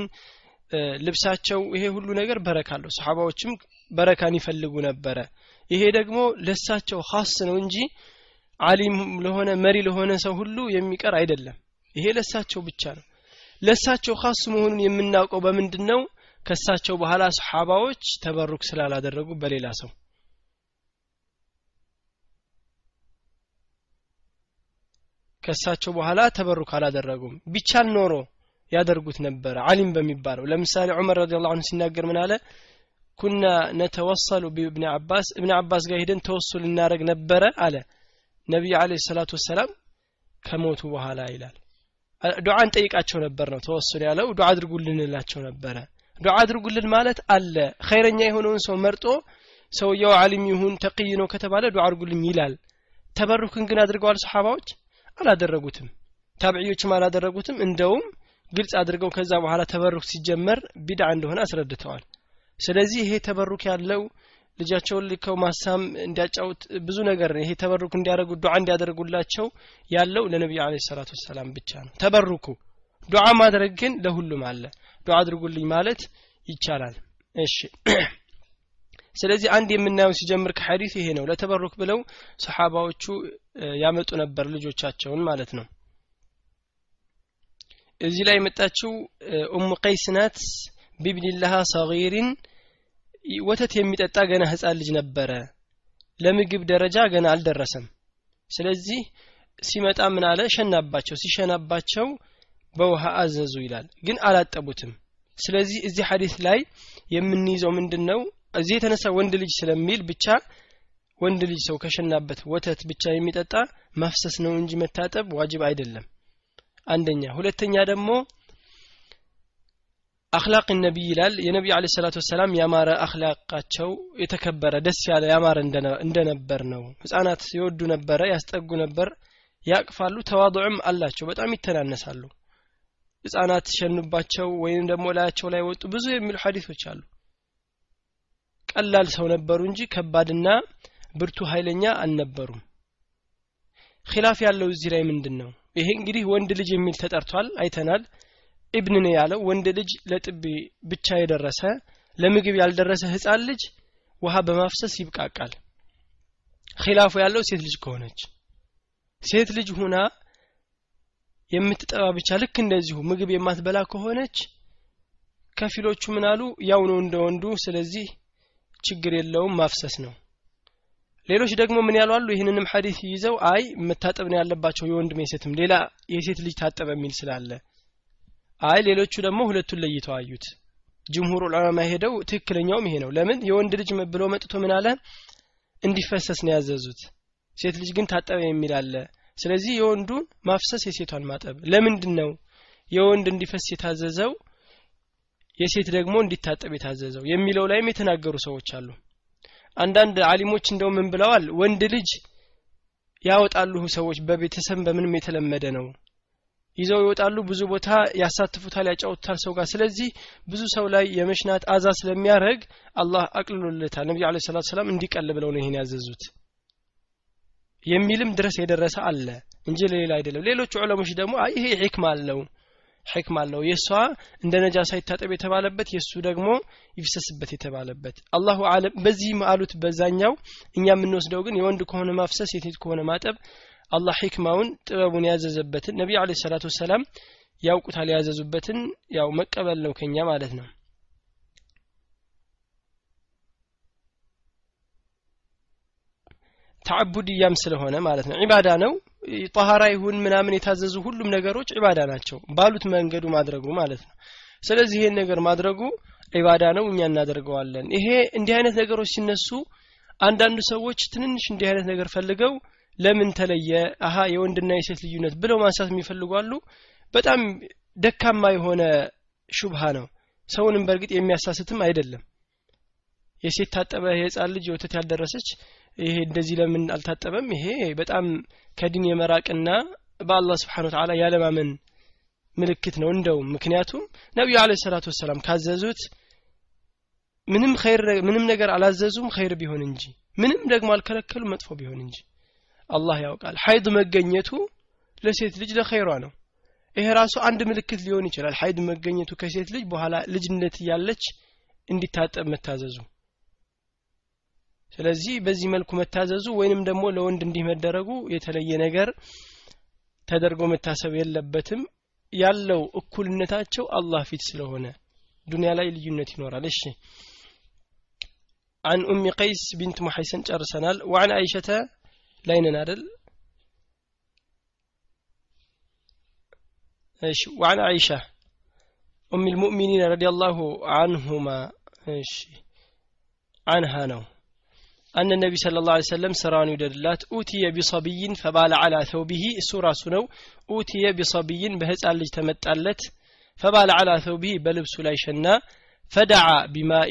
ልብሳቸው ይሄ ሁሉ ነገር በረካ አለው። ሰሓባዎችም በረካን ይፈልጉ ነበረ። ይሄ ደግሞ ለሳቸው ኻስ ነው እንጂ አሊም ለሆነ መሪ ለሆነ ሰው ሁሉ የሚቀር አይደለም። ይሄ ለሳቸው ብቻ ነው ለሳቸው ኻስ መሆኑን የምናውቀው በምንድን ነው ከሳቸው በኋላ ሰሓባዎች ተበሩክ ስላላደረጉ በሌላ ሰው። ከሳቸው በኋላ ተበሩክ አላደረጉም። ቢቻል ኖሮ ያደርጉት ነበረ። አሊም በሚባለው ለምሳሌ ዑመር ረዲ ላሁ ሲናገር ምን አለ? ኩና ነተወሰሉ ቢብን አባስ እብን አባስ ጋር ሄደን ተወሱል እናደረግ ነበረ አለ ነቢዩ አለ ሰላቱ ወሰላም። ከሞቱ በኋላ ይላል ዱዓ እንጠይቃቸው ነበር ነው ተወሱል ያለው። ዱዓ አድርጉልን እላቸው ነበረ። ዱዓ አድርጉልን ማለት አለ። ኸይረኛ የሆነውን ሰው መርጦ ሰውየው አሊም ይሁን ተቅይ ነው ከተባለ ዱዓ አድርጉልኝ ይላል። ተበሩክን ግን አድርገዋል ሰሓባዎች? አላደረጉትም። ታብዕዮችም አላደረጉትም። እንደውም ግልጽ አድርገው ከዛ በኋላ ተበሩክ ሲጀመር ቢድዓ እንደሆነ አስረድተዋል። ስለዚህ ይሄ ተበሩክ ያለው ልጃቸውን ልከው ማሳም እንዲያጫውት ብዙ ነገር ይሄ ተበሩክ እንዲያደርጉ ዱዓ እንዲያደርጉላቸው ያለው ለነቢዩ አለ ሰላቱ ወሰላም ብቻ ነው። ተበሩኩ ዱዓ ማድረግ ግን ለሁሉም አለ። ዱዓ አድርጉልኝ ማለት ይቻላል። እሺ። ስለዚህ አንድ የምናየው ሲጀምር ከሐዲስ ይሄ ነው። ለተበሩክ ብለው ሰሓባዎቹ ያመጡ ነበር ልጆቻቸውን ማለት ነው። እዚህ ላይ የመጣችው ኡሙ ቀይስ ናት። ቢብኒላሃ ሰጊሪን ወተት የሚጠጣ ገና ህፃን ልጅ ነበረ። ለምግብ ደረጃ ገና አልደረሰም። ስለዚህ ሲመጣ ምን አለ? ሸናባቸው። ሲሸናባቸው በውሃ አዘዙ ይላል ግን አላጠቡትም። ስለዚህ እዚህ ሐዲስ ላይ የምንይዘው ምንድን ነው እዚህ የተነሳ ወንድ ልጅ ስለሚል ብቻ ወንድ ልጅ ሰው ከሸናበት ወተት ብቻ የሚጠጣ ማፍሰስ ነው እንጂ መታጠብ ዋጅብ አይደለም። አንደኛ። ሁለተኛ ደግሞ አክላቅ ነቢይ ይላል። የነቢዩ አለ ሰላቱ ወሰላም ያማረ አክላቃቸው የተከበረ ደስ ያለ ያማረ እንደነበር ነው። ህጻናት ይወዱ ነበረ ያስጠጉ ነበር ያቅፋሉ ተዋضዕም አላቸው። በጣም ይተናነሳሉ። ህጻናት ሸኑባቸው ወይም ደግሞ ላያቸው ላይ ወጡ ብዙ የሚሉ ሀዲቶች አሉ። ቀላል ሰው ነበሩ እንጂ ከባድና ብርቱ ኃይለኛ አልነበሩም። ኪላፍ ያለው እዚህ ላይ ምንድን ነው ይሄ እንግዲህ ወንድ ልጅ የሚል ተጠርቷል አይተናል ኢብን ነው ያለው። ወንድ ልጅ ለጥቢ ብቻ የደረሰ ለምግብ ያልደረሰ ህፃን ልጅ ውሃ በማፍሰስ ይብቃቃል። ኺላፉ ያለው ሴት ልጅ ከሆነች ሴት ልጅ ሁና የምትጠባ ብቻ ልክ እንደዚሁ ምግብ የማትበላ ከሆነች ከፊሎቹ ምን አሉ? ያው ነው እንደ ወንዱ ስለዚህ ችግር የለውም ማፍሰስ ነው። ሌሎች ደግሞ ምን ያሉ አሉ? ይህንንም ሐዲስ ይዘው አይ መታጠብ ነው ያለባቸው የወንድም የሴትም ሌላ የሴት ልጅ ታጠበ የሚል ስላለ አይ ሌሎቹ ደግሞ ሁለቱን ለይተው አዩት። ጅምሁር ዑለማ ሄደው ትክክለኛውም ይሄ ነው። ለምን? የወንድ ልጅ ብሎ መጥቶ ምን አለ? እንዲፈሰስ ነው ያዘዙት። ሴት ልጅ ግን ታጠበ የሚል አለ። ስለዚህ የወንዱን ማፍሰስ የሴቷን ማጠብ። ለምንድን ነው የወንድ እንዲፈስ የታዘዘው? የሴት ደግሞ እንዲታጠብ የታዘዘው የሚለው ላይም የተናገሩ ሰዎች አሉ። አንዳንድ አሊሞች እንደው ምን ብለዋል? ወንድ ልጅ ያወጣሉ ሰዎች በቤተሰብ በምንም የተለመደ ነው ይዘው ይወጣሉ ብዙ ቦታ ያሳትፉታል ያጫውታል ሰው ጋር። ስለዚህ ብዙ ሰው ላይ የመሽናት አዛ ስለሚያደርግ አላህ አቅልሎለታል። ነቢዩ አለ ሰላት ሰላም እንዲቀል ብለው ነው ይሄን ያዘዙት። የሚልም ድረስ የደረሰ አለ እንጂ ለሌላ አይደለም። ሌሎቹ ዑለሞች ደግሞ ይሄ ሕክማ አለው ሕክማ አለው። የእሷ እንደ ነጃሳ ይታጠብ የተባለበት የእሱ ደግሞ ይፍሰስበት የተባለበት። አላሁ አለም። በዚህም አሉት በዛኛው። እኛ የምንወስደው ግን የወንድ ከሆነ ማፍሰስ የሴት ከሆነ ማጠብ አላህ ሕክማውን ጥበቡን ያዘዘበትን ነቢዩ አለ ሰላቱ ወሰላም ያውቁታል። ያዘዙበትን ያው መቀበል ነው ከኛ ማለት ነው። ተዓቡድያም ስለሆነ ማለት ነው። ዒባዳ ነው። ጠሃራ ይሁን ምናምን የታዘዙ ሁሉም ነገሮች ዒባዳ ናቸው። ባሉት መንገዱ ማድረጉ ማለት ነው። ስለዚህ ይሄን ነገር ማድረጉ ዒባዳ ነው እኛ እናደርገዋለን። ይሄ እንዲህ አይነት ነገሮች ሲነሱ አንዳንድ ሰዎች ትንንሽ እንዲህ አይነት ነገር ፈልገው ለምን ተለየ? አሀ የወንድና የሴት ልዩነት ብለው ማንሳት የሚፈልጓሉ በጣም ደካማ የሆነ ሹብሃ ነው። ሰውንም በእርግጥ የሚያሳስትም አይደለም። የሴት ታጠበ የህፃን ልጅ ወተት ያልደረሰች ይሄ እንደዚህ ለምን አልታጠበም? ይሄ በጣም ከዲን የመራቅና በአላህ ስብሓን ወተላ ያለማመን ምልክት ነው እንደውም። ምክንያቱም ነቢዩ አለ ሰላቱ ወሰላም ካዘዙት ምንም ምንም ነገር አላዘዙም ኸይር ቢሆን እንጂ። ምንም ደግሞ አልከለከሉ መጥፎ ቢሆን እንጂ አላህ ያውቃል ሀይድ መገኘቱ ለሴት ልጅ ለኸይሯ ነው ይሄ ራሱ አንድ ምልክት ሊሆን ይችላል ሀይድ መገኘቱ ከሴት ልጅ በኋላ ልጅነት እያለች እንዲታጠብ መታዘዙ ስለዚህ በዚህ መልኩ መታዘዙ ወይንም ደግሞ ለወንድ እንዲህ መደረጉ የተለየ ነገር ተደርጎ መታሰብ የለበትም ያለው እኩልነታቸው አላህ ፊት ስለሆነ ዱንያ ላይ ልዩነት ይኖራል እሺ عن أم قيس بنت محيسن جرسنال وعن عائشة لين نادل إيش وعن عائشة أم المؤمنين رضي الله عنهما إيش عنها نو أن النبي صلى الله عليه وسلم سران يدلات أوتي بصبي فبال على ثوبه سورة سنو أوتي بصبي بهز اللي تمتألت فبال على ثوبه بلبس لايشنا فدعا بماء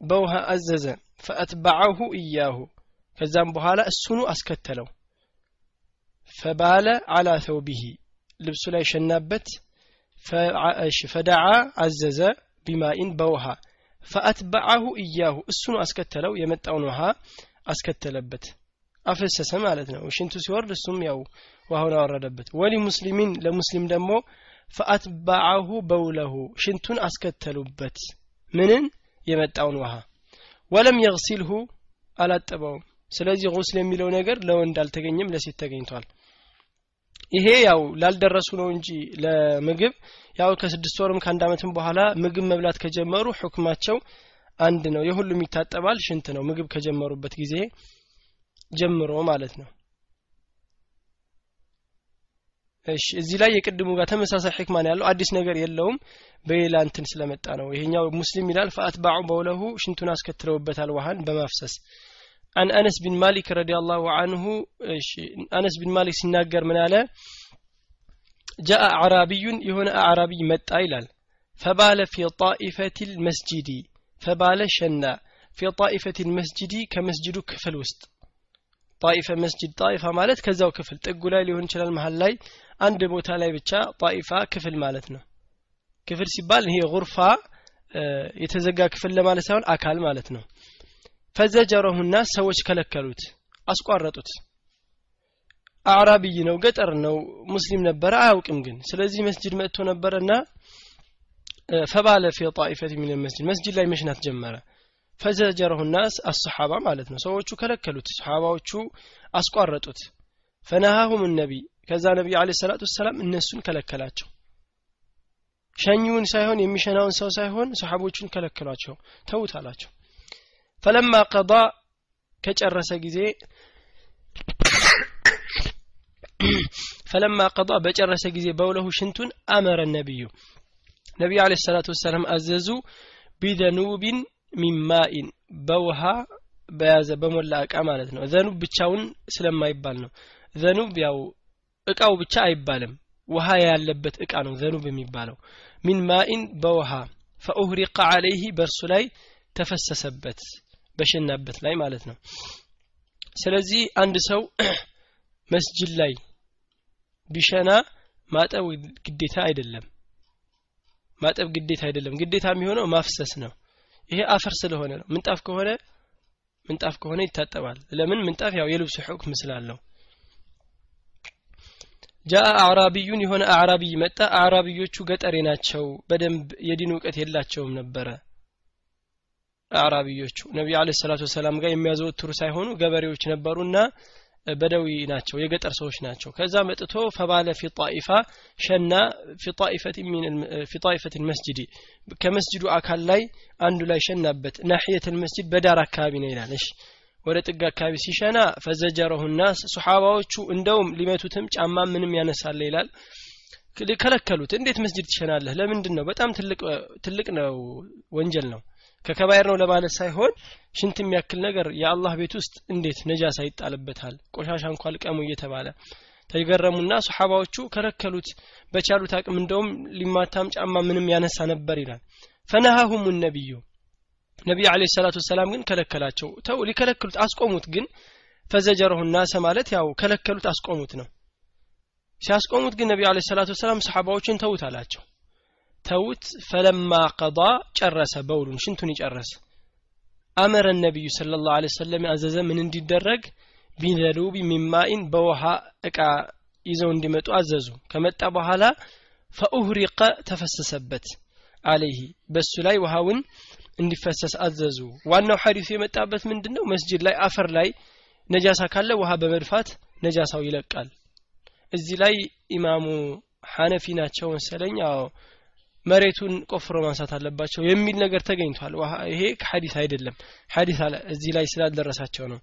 بوها أزز فأتبعه إياه كزام بحالة السنو أسكتلو فبال على ثوبه لبس لا يشنبت فدعا بما إن بوها فأتبعه إياه السنو أسكتلو يمتعونها أسكتلبت أفسس مالتنا وشنتو سيور لسم يو وهنا وردبت ولمسلمين لمسلم دمو فأتبعه بوله شنتون منن من يمتعونها ولم يغسله على التبعون ስለዚህ ጉስል የሚለው ነገር ለወንድ አልተገኘም ለሴት ተገኝቷል። ይሄ ያው ላልደረሱ ነው እንጂ ለምግብ ያው ከስድስት ወርም ከአንድ አመትም በኋላ ምግብ መብላት ከጀመሩ ሁክማቸው አንድ ነው። የሁሉም ይታጠባል ሽንት ነው ምግብ ከጀመሩበት ጊዜ ጀምሮ ማለት ነው። እሺ እዚህ ላይ የቅድሙ ጋር ተመሳሳይ ሕክማን ያለው። አዲስ ነገር የለውም። በሌላ እንትን ስለመጣ ነው። ይሄኛው ሙስሊም ይላል ፈአትባዑ በውለሁ ሽንቱን አስከትለውበታል ውሃን በማፍሰስ عن أنس بن مالك رضي الله عنه أنس بن مالك سناجر من على جاء أعرابي هنا أعرابي مت إلال فبال في طائفة المسجد فبال شنا في طائفة المسجد كمسجد كفل وسط طائفة مسجد طائفة مالت كذا كفل تقول لي هون شلال محل لاي عند بوتا لاي بتشا طائفة كفل مالتنا كفل سيبال هي غرفة የተዘጋ ክፍል ለማለት ሳይሆን አካል ማለት ነው ፈዘጀረሁና ሰዎች ከለከሉት አስቋረጡት። አዕራቢይ ነው ገጠር ነው ሙስሊም ነበረ አያውቅም ግን። ስለዚህ መስጅድ መጥቶ ነበረና ፈባለ ፊ ጣኢፈት ሚን መስጅድ መስጅድ ላይ መሽናት ጀመረ። ፈዘጀረሁ አሰሓባ ማለት ነው። ሰዎቹ ከለከሉት ሰሓባዎቹ አስቋረጡት። ፈነሃሁም ነቢይ ከዛ ነቢይ አለ ሰላቱ ወሰላም እነሱን ከለከላቸው። ሸኚውን ሳይሆን የሚሸናውን ሰው ሳይሆን ሰሓቦቹን ከለከሏቸው። ተውት አላቸው ፈለማ ቀዳ ከጨረሰ ጊዜ ፈለማ ቀዳ በጨረሰ ጊዜ በውለሁ ሽንቱን አመረ ነቢዩ ነቢዩ አለ ሰላቱ ወሰላም አዘዙ። ቢደኑቢን ሚማኢን በውሃ በያዘ በሞላ እቃ ማለት ነው። ዘኑብ ብቻውን ስለማይባል ነው። ዘኑብ ያው እቃው ብቻ አይባልም። ውሃ ያለበት እቃ ነው ዘኑብ የሚባለው። ሚን ማኢን በውሃ ፈኡህሪቀ አለይህ በእርሱ ላይ ተፈሰሰበት በሸናበት ላይ ማለት ነው። ስለዚህ አንድ ሰው መስጅድ ላይ ቢሸና ማጠብ ግዴታ አይደለም። ማጠብ ግዴታ አይደለም። ግዴታ የሚሆነው ማፍሰስ ነው። ይሄ አፈር ስለሆነ ነው። ምንጣፍ ከሆነ ምንጣፍ ከሆነ ይታጠባል። ለምን? ምንጣፍ ያው የልብሱ ሕክም ስላለው። ጃአ አዕራቢዩን የሆነ አዕራቢይ መጣ። አዕራቢዮቹ ገጠሬ ናቸው። በደንብ የዲን እውቀት የላቸውም ነበረ አዕራቢዮቹ ነቢዩ አለ ሰላቱ ወሰላም ጋር የሚያዘወትሩ ሳይሆኑ ገበሬዎች ነበሩና በደዊ ናቸው የገጠር ሰዎች ናቸው። ከዛ መጥቶ ፈባለ ፊ ጣኢፋ ሸና ፊ ጣኢፈት መስጅዲ ከመስጅዱ አካል ላይ አንዱ ላይ ሸናበት። ናሕየት መስጅድ በዳር አካባቢ ነው ይላል። እሺ ወደ ጥግ አካባቢ ሲሸና ፈዘጀረሁ ናስ ሱሓባዎቹ እንደውም ሊመቱትም ጫማ ምንም ያነሳለ ይላል። ከለከሉት እንዴት መስጅድ ትሸናለህ? ለምንድን ነው በጣም ትልቅ ነው ወንጀል ነው ከከባይር ነው ለማለት ሳይሆን ሽንት የሚያክል ነገር የአላህ ቤት ውስጥ እንዴት ነጃሳ ይጣልበታል? ቆሻሻ እንኳ ልቀሙ እየተባለ ተገረሙና ሰሓባዎቹ ከለከሉት። በቻሉት አቅም እንደውም ሊማታም ጫማ ምንም ያነሳ ነበር ይላል። ፈነሃሁም ነቢዩ። ነቢዩ አለ ሰላቱ ወሰላም ግን ከለከላቸው። ተው ሊከለክሉት አስቆሙት ግን ፈዘጀረሁ ናሰ ማለት ያው ከለከሉት አስቆሙት ነው። ሲያስቆሙት ግን ነቢዩ አለ ሰላቱ ወሰላም ሰሓባዎችን ተውት አላቸው ተውት ፈለማ ቀዳ ጨረሰ በውሉን ሽንቱን ይጨረሰ አመረ ነቢዩ ስለ ላሁ ሰለም አዘዘ ምን እንዲደረግ? ቢዘሉቢ ሚማኢን በውሃ እቃ ይዘው እንዲመጡ አዘዙ። ከመጣ በኋላ ፈኡህሪቀ ተፈሰሰበት አለይህ በሱ ላይ ውሃውን እንዲፈሰስ አዘዙ። ዋናው ሐዲሱ የመጣበት ምንድን ነው መስጅድ ላይ አፈር ላይ ነጃሳ ካለ ውሃ በመድፋት ነጃሳው ይለቃል። እዚህ ላይ ኢማሙ ሐነፊ ናቸው መሰለኝ። አዎ መሬቱን ቆፍሮ ማንሳት አለባቸው የሚል ነገር ተገኝቷል። ይሄ ሐዲስ አይደለም። አለ እዚህ ላይ ስላልደረሳቸው ነው።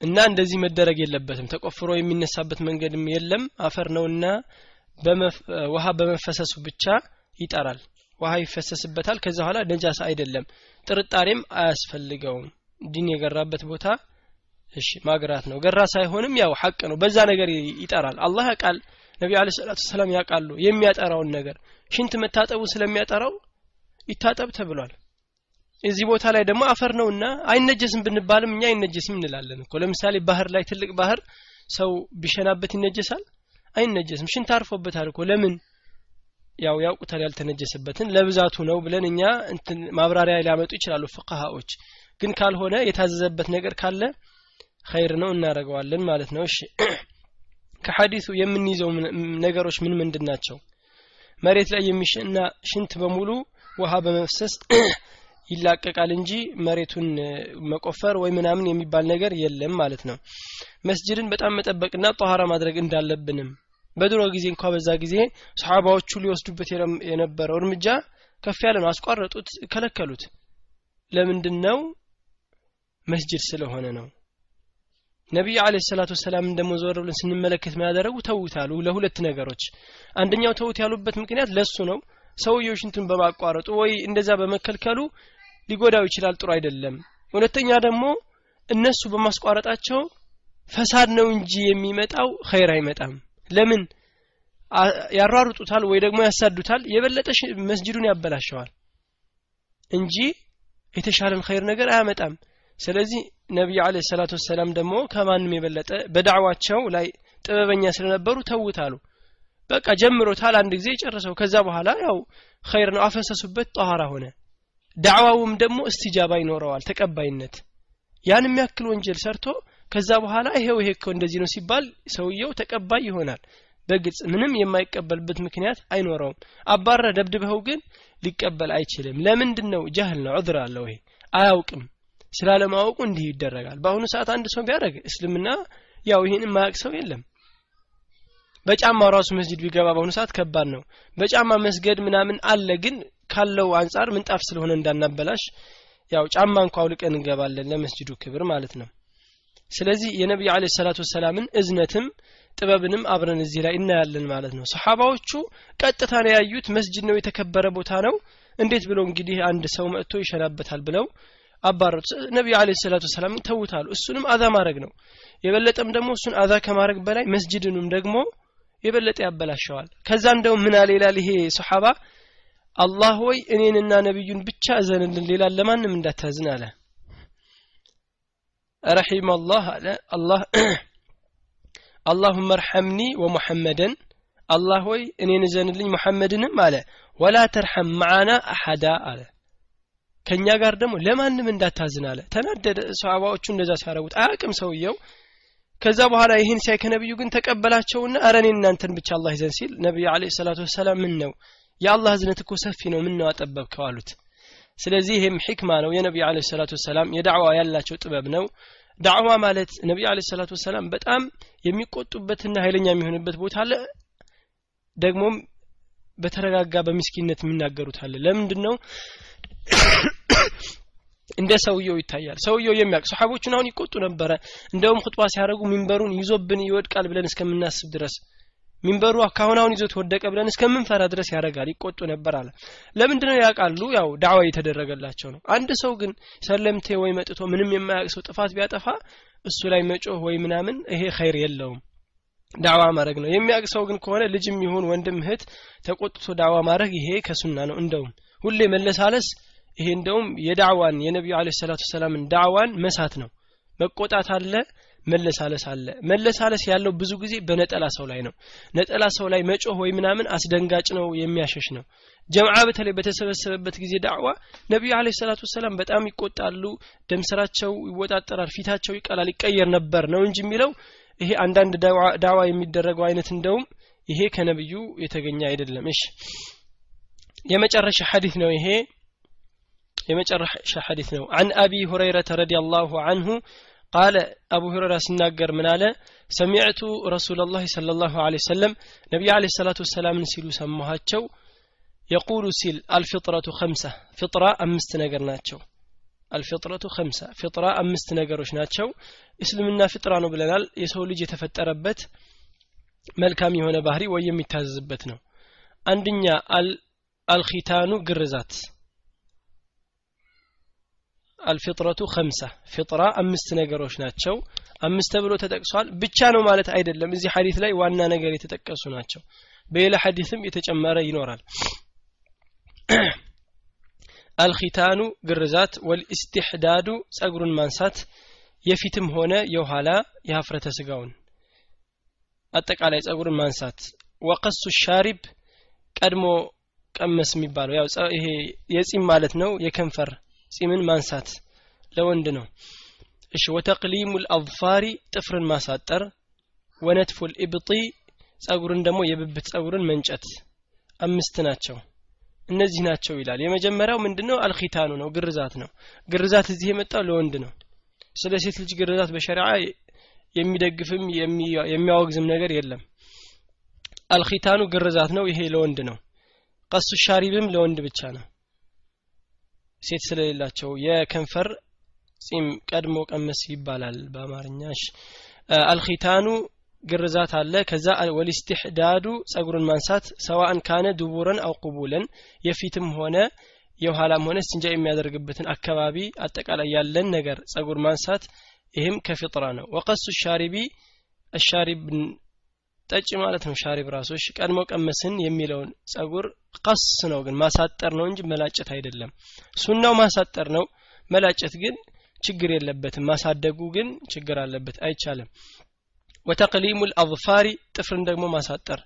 እና እንደዚህ መደረግ የለበትም። ተቆፍሮ የሚነሳበት መንገድም የለም። አፈር ነውና ውሃ በመፈሰሱ ብቻ ይጠራል። ውሃ ይፈሰስበታል። ከዛ በኋላ ነጃሳ አይደለም። ጥርጣሬም አያስፈልገውም። ዲን የገራበት ቦታ እሺ ማግራት ነው። ገራ ሳይሆንም ያው ሐቅ ነው። በዛ ነገር ይጠራል። አላህ ያውቃል ነቢ አለ ሰላቱ ሰላም ያውቃሉ የሚያጠራውን ነገር። ሽንት መታጠቡ ስለሚያጠራው ይታጠብ ተብሏል። እዚህ ቦታ ላይ ደግሞ አፈር ነውና አይነጀስም ብንባልም እኛ አይነጀስም እንላለን እኮ። ለምሳሌ ባህር ላይ ትልቅ ባህር ሰው ቢሸናበት ይነጀሳል? አይነጀስም። ሽንት አርፎበታል እኮ። ለምን? ያው ያውቁታል ያልተነጀሰበትን። ለብዛቱ ነው ብለን እኛ ማብራሪያ ሊያመጡ ይችላሉ ፍቅሃዎች ግን ካልሆነ የታዘዘበት ነገር ካለ ኸይር ነው እናደርገዋለን ማለት ነው። እሺ ከሐዲሱ የምንይዘው ነገሮች ምን ምንድን ናቸው? መሬት ላይ የሚሸና ሽንት በሙሉ ውሃ በመፍሰስ ይላቀቃል እንጂ መሬቱን መቆፈር ወይ ምናምን የሚባል ነገር የለም ማለት ነው። መስጅድን በጣም መጠበቅና ጠኋራ ማድረግ እንዳለብንም። በድሮ ጊዜ እንኳ በዛ ጊዜ ሰሓባዎቹ ሊወስዱበት የነበረው እርምጃ ከፍ ያለ ነው። አስቋረጡት ከለከሉት። ለምንድን ነው መስጅድ ስለሆነ ነው ነቢዩ አለ ሰላቱ ወሰላም ደግሞ ዞር ብለን ስንመለከት ያደረጉ ተውታሉ ለሁለት ነገሮች። አንደኛው ተውት ያሉበት ምክንያት ለሱ ነው። ሰውየው ሽንቱን በማቋረጡ ወይ እንደዛ በመከልከሉ ሊጎዳው ይችላል ጥሩ አይደለም። ሁለተኛ ደግሞ እነሱ በማስቋረጣቸው ፈሳድ ነው እንጂ የሚመጣው ኸይር አይመጣም። ለምን? ያሯሩጡታል ወይ ደግሞ ያሳዱታል። የበለጠ መስጅዱን ያበላሸዋል እንጂ የተሻለን ኸይር ነገር አያመጣም ስለዚህ ነቢዩ አለ ሰላቱ ወሰላም ደግሞ ከማንም የበለጠ በዳዕዋቸው ላይ ጥበበኛ ስለነበሩ ተውታሉ በቃ ጀምሮታል አንድ ጊዜ ጨርሰው። ከዛ በኋላ ያው ኸይር ነው አፈሰሱበት ጠኋራ ሆነ። ዳዕዋውም ደግሞ እስትጃባ ይኖረዋል ተቀባይነት። ያን የሚያክል ወንጀል ሰርቶ ከዛ በኋላ ይሄው ይሄ እንደዚህ ነው ሲባል ሰውየው ተቀባይ ይሆናል። በግልጽ ምንም የማይቀበልበት ምክንያት አይኖረውም። አባረ ደብድበው ግን ሊቀበል አይችልም። ለምንድን ነው ጃህል ነው? ዑድር አለው ይሄ። አያውቅም ስላለማወቁ እንዲህ ይደረጋል። በአሁኑ ሰዓት አንድ ሰው ቢያደርግ እስልምና ያው ይህን የማያውቅ ሰው የለም። በጫማ ራሱ መስጂድ ቢገባ በአሁኑ ሰዓት ከባድ ነው። በጫማ መስገድ ምናምን አለ ግን ካለው አንጻር ምንጣፍ ስለሆነ እንዳናበላሽ ያው ጫማ እንኳ አውልቀን እንገባለን ለመስጂዱ ክብር ማለት ነው። ስለዚህ የነቢዩ አለ ሰላቱ ወሰላምን እዝነትም ጥበብንም አብረን እዚህ ላይ እናያለን ማለት ነው። ሰሓባዎቹ ቀጥታ ነው ያዩት መስጅድ ነው የተከበረ ቦታ ነው። እንዴት ብለው እንግዲህ አንድ ሰው መጥቶ ይሸናበታል ብለው አባረቱ ነቢዩ አለ ሰላቱ ወሰላም ተውታሉ እሱንም አዛ ማድረግ ነው። የበለጠም ደግሞ እሱን አዛ ከማድረግ በላይ መስጅድንም ደግሞ የበለጠ ያበላሸዋል። ከዛ እንደው ምን ይላል ይሄ ሰሓባ? አላህ ወይ እኔንና ነቢዩን ብቻ እዘንልን ሌላ ለማንም እንዳታዝን አለ። ረሒም አላህ አለ። አላህ አላሁመ እርሐምኒ ወሙሐመደን አላህ ሆይ እኔን እዘንልኝ ሙሐመድንም አለ። ወላ ተርሐም መዓና አሐዳ አለ ከእኛ ጋር ደግሞ ለማንም እንዳታዝን አለ። ተናደደ። ሰሃባዎቹ እንደዛ ሲያረጉት አያቅም ሰውየው። ከዛ በኋላ ይህን ሲያይ ከነቢዩ ግን ተቀበላቸውና አረ እኔ እናንተን ብቻ አላህ ይዘን ሲል ነቢዩ አለ ሰላቱ ወሰላም ምን ነው? የአላህ እዝነት እኮ ሰፊ ነው ምን ነው አጠበብከው አሉት። ስለዚህ ይህም ሕክማ ነው። የነቢዩ አለ ሰላቱ ወሰላም የዳዕዋ ያላቸው ጥበብ ነው። ዳዕዋ ማለት ነቢዩ አለ ሰላቱ ወሰላም በጣም የሚቆጡበትና ኃይለኛ የሚሆንበት ቦታ አለ። ደግሞም በተረጋጋ በሚስኪነት የሚናገሩት አለ። ለምንድን ነው እንደ ሰውየው ይታያል። ሰውየው የሚያውቅ ሰሓቦቹን አሁን ይቆጡ ነበረ። እንደውም ኹጥባ ሲያደርጉ ሚንበሩን ይዞብን ይወድቃል ብለን እስከምናስብ ድረስ ሚንበሩ ካሁን አሁን ይዞት ወደቀ ብለን እስከምንፈራ ድረስ ያደርጋል ይቆጡ ነበር አለ። ለምንድነው ያውቃሉ? ያው ዳዕዋ የተደረገላቸው ነው። አንድ ሰው ግን ሰለምቴ ወይ መጥቶ ምንም የማያውቅ ሰው ጥፋት ቢያጠፋ እሱ ላይ መጮህ ወይ ምናምን ይሄ ኸይር የለውም። ዳዕዋ ማድረግ ነው። የሚያውቅ ሰው ግን ከሆነ ልጅም ይሁን ወንድም እህት ተቆጥቶ ዳዕዋ ማድረግ ይሄ ከሱና ነው። እንደውም ሁሌ መለሳለስ ይሄ እንደውም የዳዕዋን የነቢዩ አለ ሰላቱ ሰላምን ዳዕዋን መሳት ነው። መቆጣት አለ መለሳለስ አለ። መለሳለስ ያለው ብዙ ጊዜ በነጠላ ሰው ላይ ነው። ነጠላ ሰው ላይ መጮህ ወይ ምናምን አስደንጋጭ ነው የሚያሸሽ ነው። ጀምዓ በተለይ በተሰበሰበበት ጊዜ ዳዕዋ ነቢዩ አለ ሰላቱ ሰላም በጣም ይቆጣሉ ደም ስራቸው ይወጣጠራል ፊታቸው ይቀላል ይቀየር ነበር ነው እንጂ የሚለው ይሄ አንዳንድ ዳዕዋ የሚደረገው አይነት እንደውም ይሄ ከነብዩ የተገኘ አይደለም። እሺ የመጨረሻ ሐዲስ ነው ይሄ የመጨረሻ ሐዲስ ነው አን አቢ ሁረይረተ ረዲየላሁ አንሁ ቃለ አቡ ሁረራ ሲናገር ምን አለ ሰሚዕቱ ረሱላላህ ሰለ ላሁ ለ ወሰለም ነቢዩ አለ ሰላቱ ወሰላምን ሲሉ ሰማኋቸው የቁሉ ሲል አልፍጥረቱ ከምሳ ፍጥራ አምስት ነገር ናቸው አልፍጥረቱ ከምሳ ፍጥራ አምስት ነገሮች ናቸው እስልምና ፍጥራ ነው ብለናል የሰው ልጅ የተፈጠረበት መልካም የሆነ ባህሪ ወይ የሚታዘዝበት ነው አንደኛ አልኪታኑ ግርዛት አልፊጥረቱ ከምሳ ፊጥራ አምስት ነገሮች ናቸው። አምስት ተብሎ ተጠቅሷል። ብቻ ነው ማለት አይደለም። እዚህ ሐዲት ላይ ዋና ነገር የተጠቀሱ ናቸው። በሌላ ሐዲስም የተጨመረ ይኖራል። አልኺታኑ ግርዛት ወልኢስቲሕዳዱ ጸጉሩን ማንሳት የፊትም ሆነ የኋላ የሀፍረተ ስጋውን አጠቃላይ ጸጉርን ማንሳት። ወቀሱ ሻሪብ ቀድሞ ቀመስ የሚባለው ያው ይሄ የጺም ማለት ነው የከንፈር ጺምን ማንሳት ለወንድ ነው። እሺ ወተቅሊሙ ልአظፋሪ ጥፍርን ማሳጠር ወነትፉ ልኢብጢ ጸጉርን ደግሞ የብብት ጸጉርን መንጨት አምስት ናቸው። እነዚህ ናቸው ይላል። የመጀመሪያው ምንድነው? አልኺታኑ ነው ግርዛት ነው። ግርዛት እዚህ የመጣው ለወንድ ነው። ስለ ሴት ልጅ ግርዛት በሸሪዓ የሚደግፍም የሚያወግዝም ነገር የለም። አልኺታኑ ግርዛት ነው ይሄ ለወንድ ነው። ቀሱ ሻሪብም ለወንድ ብቻ ነው ሴት ስለሌላቸው የከንፈር ጺም ቀድሞ ቀመስ ይባላል በአማርኛሽ አልኺታኑ ግርዛት አለ። ከዛ ወልስትሕዳዱ ጸጉርን ማንሳት ሰዋእን ካነ ዱቡረን አው የፊትም ሆነ የኋላም ሆነ ስንጃ የሚያደርግበትን አካባቢ አጠቃላይ ያለን ነገር ጸጉር ማንሳት ይህም ከፊጥራ ነው። ወቀሱ ሻሪቢ አሻሪብ ጠጭ ማለት ነው። ሻሪብ ራሶች ቀድሞ ቀመስን የሚለውን ጸጉር ቀስ ነው ግን ማሳጠር ነው እንጂ መላጨት አይደለም። ሱናው ማሳጠር ነው። መላጨት ግን ችግር የለበትም። ማሳደጉ ግን ችግር አለበት አይቻልም። ወተቅሊሙ ልአظፋሪ ጥፍርን ደግሞ ማሳጠር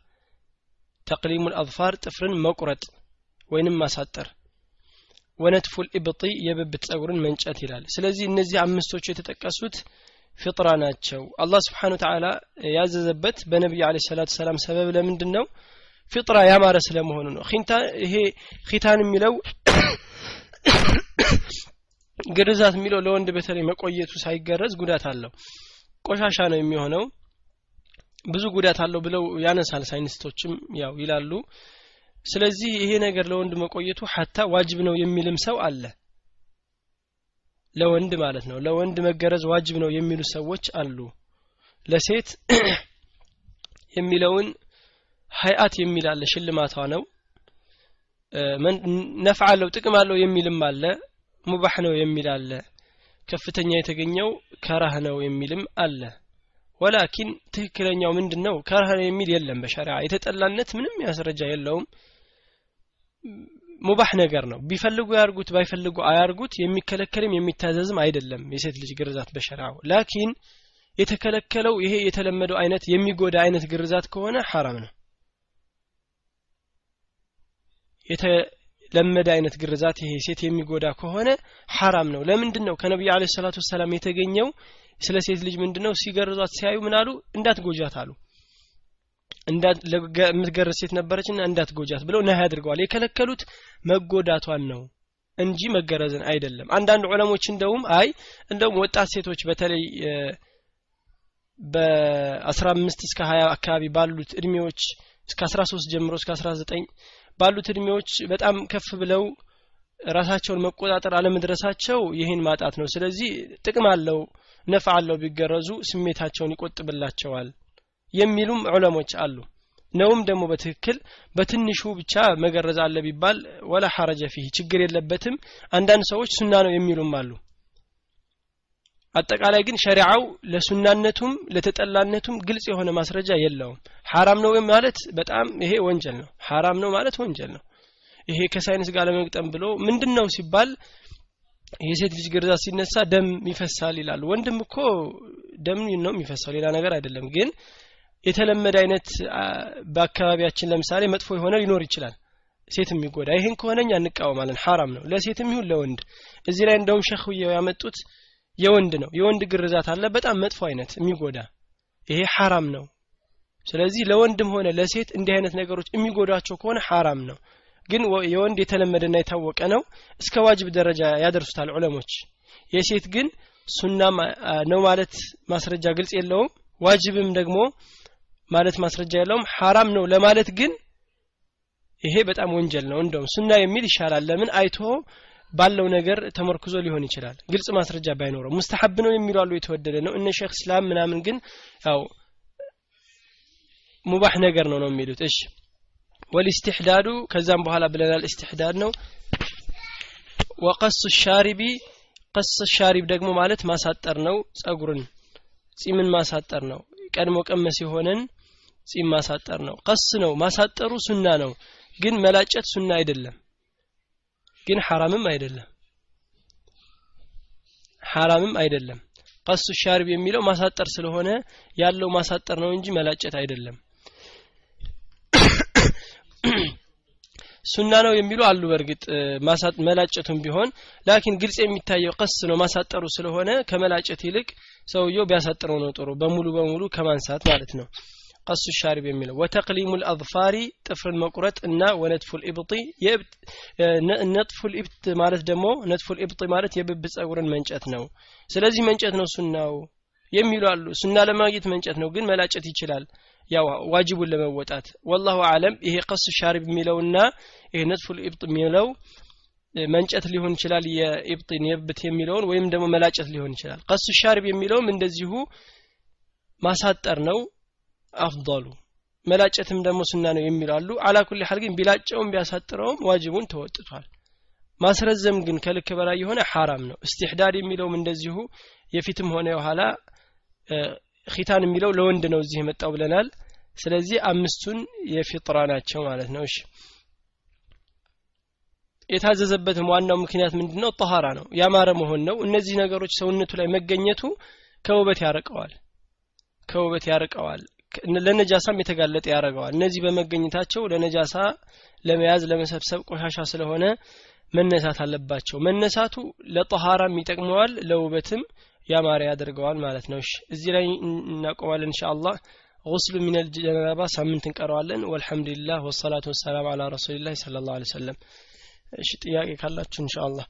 ተቅሊሙ ልአظፋር ጥፍርን መቁረጥ ወይንም ማሳጠር። ወነትፉ ልኢብጢ የብብት ጸጉርን መንጨት ይላል። ስለዚህ እነዚህ አምስቶቹ የተጠቀሱት ፍጥራ ናቸው። አላህ ስብሓን ተዓላ ያዘዘበት በነቢዩ አለ ሰላቱ ሰላም ሰበብ ለምንድን ነው ፍጥራ ያማረ ስለመሆኑ ነው። ይሄ ኺታን የሚለው ግርዛት የሚለው ለወንድ በተለይ መቆየቱ ሳይገረዝ ጉዳት አለው። ቆሻሻ ነው የሚሆነው። ብዙ ጉዳት አለው ብለው ያነሳል ሳይንስቶችም ያው ይላሉ። ስለዚህ ይሄ ነገር ለወንድ መቆየቱ ሀታ ዋጅብ ነው የሚልም ሰው አለ ለወንድ ማለት ነው። ለወንድ መገረዝ ዋጅብ ነው የሚሉ ሰዎች አሉ። ለሴት የሚለውን ሀይአት የሚል አለ ሽልማቷ ነው። ነፍ አለው ጥቅም አለው የሚልም አለ ሙባህ ነው የሚል አለ ከፍተኛ የተገኘው ከራህ ነው የሚልም አለ። ወላኪን ትክክለኛው ምንድን ነው ከራህ ነው የሚል የለም በሸሪዓ። የተጠላነት ምንም ያስረጃ የለውም ሙባህ ነገር ነው። ቢፈልጉ ያርጉት ባይፈልጉ አያርጉት። የሚከለከልም የሚታዘዝም አይደለም የሴት ልጅ ግርዛት በሸሪዓው ላኪን የተከለከለው ይሄ የተለመደው አይነት የሚጎዳ አይነት ግርዛት ከሆነ ሐራም ነው። የተለመደ አይነት ግርዛት ይሄ ሴት የሚጎዳ ከሆነ ሐራም ነው። ለምንድን ነው ከነቢዩ አለ ሰላቱ ወሰላም የተገኘው? ስለ ሴት ልጅ ምንድነው? ሲገርዟት ሲያዩ ምን አሉ? እንዳትጎጃት አሉ የምትገርዝ ሴት ነበረችና እንዳትጎጃት ብለው ነህ አድርገዋል። የከለከሉት መጎዳቷን ነው እንጂ መገረዝን አይደለም። አንዳንድ ዑለሞች እንደውም አይ እንደውም ወጣት ሴቶች በተለይ በአስራ አምስት እስከ ሀያ አካባቢ ባሉት እድሜዎች እስከ አስራ ሶስት ጀምሮ እስከ አስራ ዘጠኝ ባሉት እድሜዎች በጣም ከፍ ብለው ራሳቸውን መቆጣጠር አለመድረሳቸው ይህን ማጣት ነው። ስለዚህ ጥቅም አለው ነፍ አለው ቢገረዙ ስሜታቸውን ይቆጥብላቸዋል የሚሉም ዑለሞች አሉ። ነውም ደግሞ በትክክል በትንሹ ብቻ መገረዝ አለ ቢባል ወላ ሐረጀ ፊህ ችግር የለበትም። አንዳንድ ሰዎች ሱና ነው የሚሉም አሉ። አጠቃላይ ግን ሸሪዓው ለሱናነቱም ለተጠላነቱም ግልጽ የሆነ ማስረጃ የለውም። ሐራም ነው ማለት በጣም ይሄ ወንጀል ነው። ሐራም ነው ማለት ወንጀል ነው። ይሄ ከሳይንስ ጋር ለመግጠም ብሎ ምንድን ነው ሲባል የሴት ልጅ ግርዛት ሲነሳ ደም ይፈሳል ይላሉ ወንድም እኮ ደም ነው የሚፈሳው ሌላ ነገር አይደለም። ግን የተለመደ አይነት በአካባቢያችን ለምሳሌ መጥፎ የሆነ ሊኖር ይችላል። ሴት የሚጎዳ ይህን ከሆነኛ እንቃወማለን። ሐራም ነው። ለሴትም ይሁን ለወንድ። እዚህ ላይ እንደውም ሸኽውየው ያመጡት የወንድ ነው። የወንድ ግርዛት አለ። በጣም መጥፎ አይነት የሚጎዳ ይሄ ሐራም ነው። ስለዚህ ለወንድም ሆነ ለሴት እንዲህ አይነት ነገሮች የሚጎዳቸው ከሆነ ሐራም ነው። ግን የወንድ የተለመደና የታወቀ ነው። እስከ ዋጅብ ደረጃ ያደርሱታል ዑለሞች። የሴት ግን ሱና ነው ማለት ማስረጃ ግልጽ የለውም። ዋጅብም ደግሞ ማለት ማስረጃ የለውም። ሐራም ነው ለማለት ግን ይሄ በጣም ወንጀል ነው። እንደውም ሱና የሚል ይሻላል። ለምን? አይቶ ባለው ነገር ተመርኩዞ ሊሆን ይችላል። ግልጽ ማስረጃ ባይኖረው ሙስተሐብ ነው የሚሉ አሉ የተወደደ ነው። እነ ሼክ እስላም ምናምን ግን ያው ሙባህ ነገር ነው ነው የሚሉት። እሺ። ወልስትሕዳዱ ከዛም በኋላ ብለናል እስትሕዳድ ነው። ወቀሱ ሻሪቢ ቀስ ሻሪብ ደግሞ ማለት ማሳጠር ነው። ጸጉርን ጺምን ማሳጠር ነው። ቀድሞ ቀመስ የሆነን ጺም ማሳጠር ነው። ቀስ ነው። ማሳጠሩ ሱና ነው። ግን መላጨት ሱና አይደለም። ግን ሐራምም አይደለም። ሐራምም አይደለም። ቀሱ ሻርብ የሚለው ማሳጠር ስለሆነ ያለው ማሳጠር ነው እንጂ መላጨት አይደለም። ሱና ነው የሚሉ አሉ በእርግጥ መላጨቱም ቢሆን ላኪን ግልጽ የሚታየው ቀስ ነው። ማሳጠሩ ስለሆነ ከመላጨት ይልቅ ሰውየው ቢያሳጥረው ነው ጥሩ። በሙሉ በሙሉ ከማንሳት ማለት ነው ቀሱ ሻሪብ የሚለው ወተቅሊሙ ልአظፋሪ ጥፍርን መቁረጥ እና ወነጥፉ ልኢብጢ ነጥፉ ልኢብት ማለት ደግሞ ነጥፉ ልኢብጢ ማለት የብብ ጸጉርን መንጨት ነው። ስለዚህ መንጨት ነው ሱናው የሚሉ አሉ። ሱና ለማግኘት መንጨት ነው ግን መላጨት ይችላል። ያው ዋጅቡን ለመወጣት ወላሁ አለም። ይሄ ቀሱ ሻሪብ የሚለውና ይሄ ነጥፉ ልኢብጥ የሚለው መንጨት ሊሆን ይችላል የኢብጢን የብት የሚለውን ወይም ደግሞ መላጨት ሊሆን ይችላል። ቀሱ ሻሪብ የሚለውም እንደዚሁ ማሳጠር ነው አፍضሉ። መላጨትም ደግሞ ሱና ነው የሚላሉ። አላ ኩል ሐል ግን ቢላጨውም ቢያሳጥረውም ዋጅቡን ተወጥቷል። ማስረዘም ግን ከልክ በላይ የሆነ ሐራም ነው። እስትሕዳድ የሚለውም እንደዚሁ የፊትም ሆነ የኋላ ኺታን የሚለው ለወንድ ነው እዚህ የመጣው ብለናል። ስለዚህ አምስቱን የፊጥራ ናቸው ማለት ነው። እሺ። የታዘዘበትም ዋናው ምክንያት ምንድነው? ጠሃራ ነው። ያማረ መሆን ነው። እነዚህ ነገሮች ሰውነቱ ላይ መገኘቱ ከውበት ያርቀዋል። ከውበት ያርቀዋል ለነጃሳም የተጋለጠ ያደርገዋል እነዚህ በመገኘታቸው ለነጃሳ ለመያዝ ለመሰብሰብ ቆሻሻ ስለሆነ መነሳት አለባቸው መነሳቱ ለጠሃራም ይጠቅመዋል ለውበትም ያማረ ያደርገዋል ማለት ነው እዚህ ላይ እናቆማለን ኢንሻአላህ غسل من الجنابة ሳምንት እንቀረዋለን ወልሐምዱሊላህ ወሰላቱ ወሰላም አላ ረሱሊላህ ሰለላሁ ዐለይሂ ወሰለም እሺ ጥያቄ ካላችሁ ኢንሻአላህ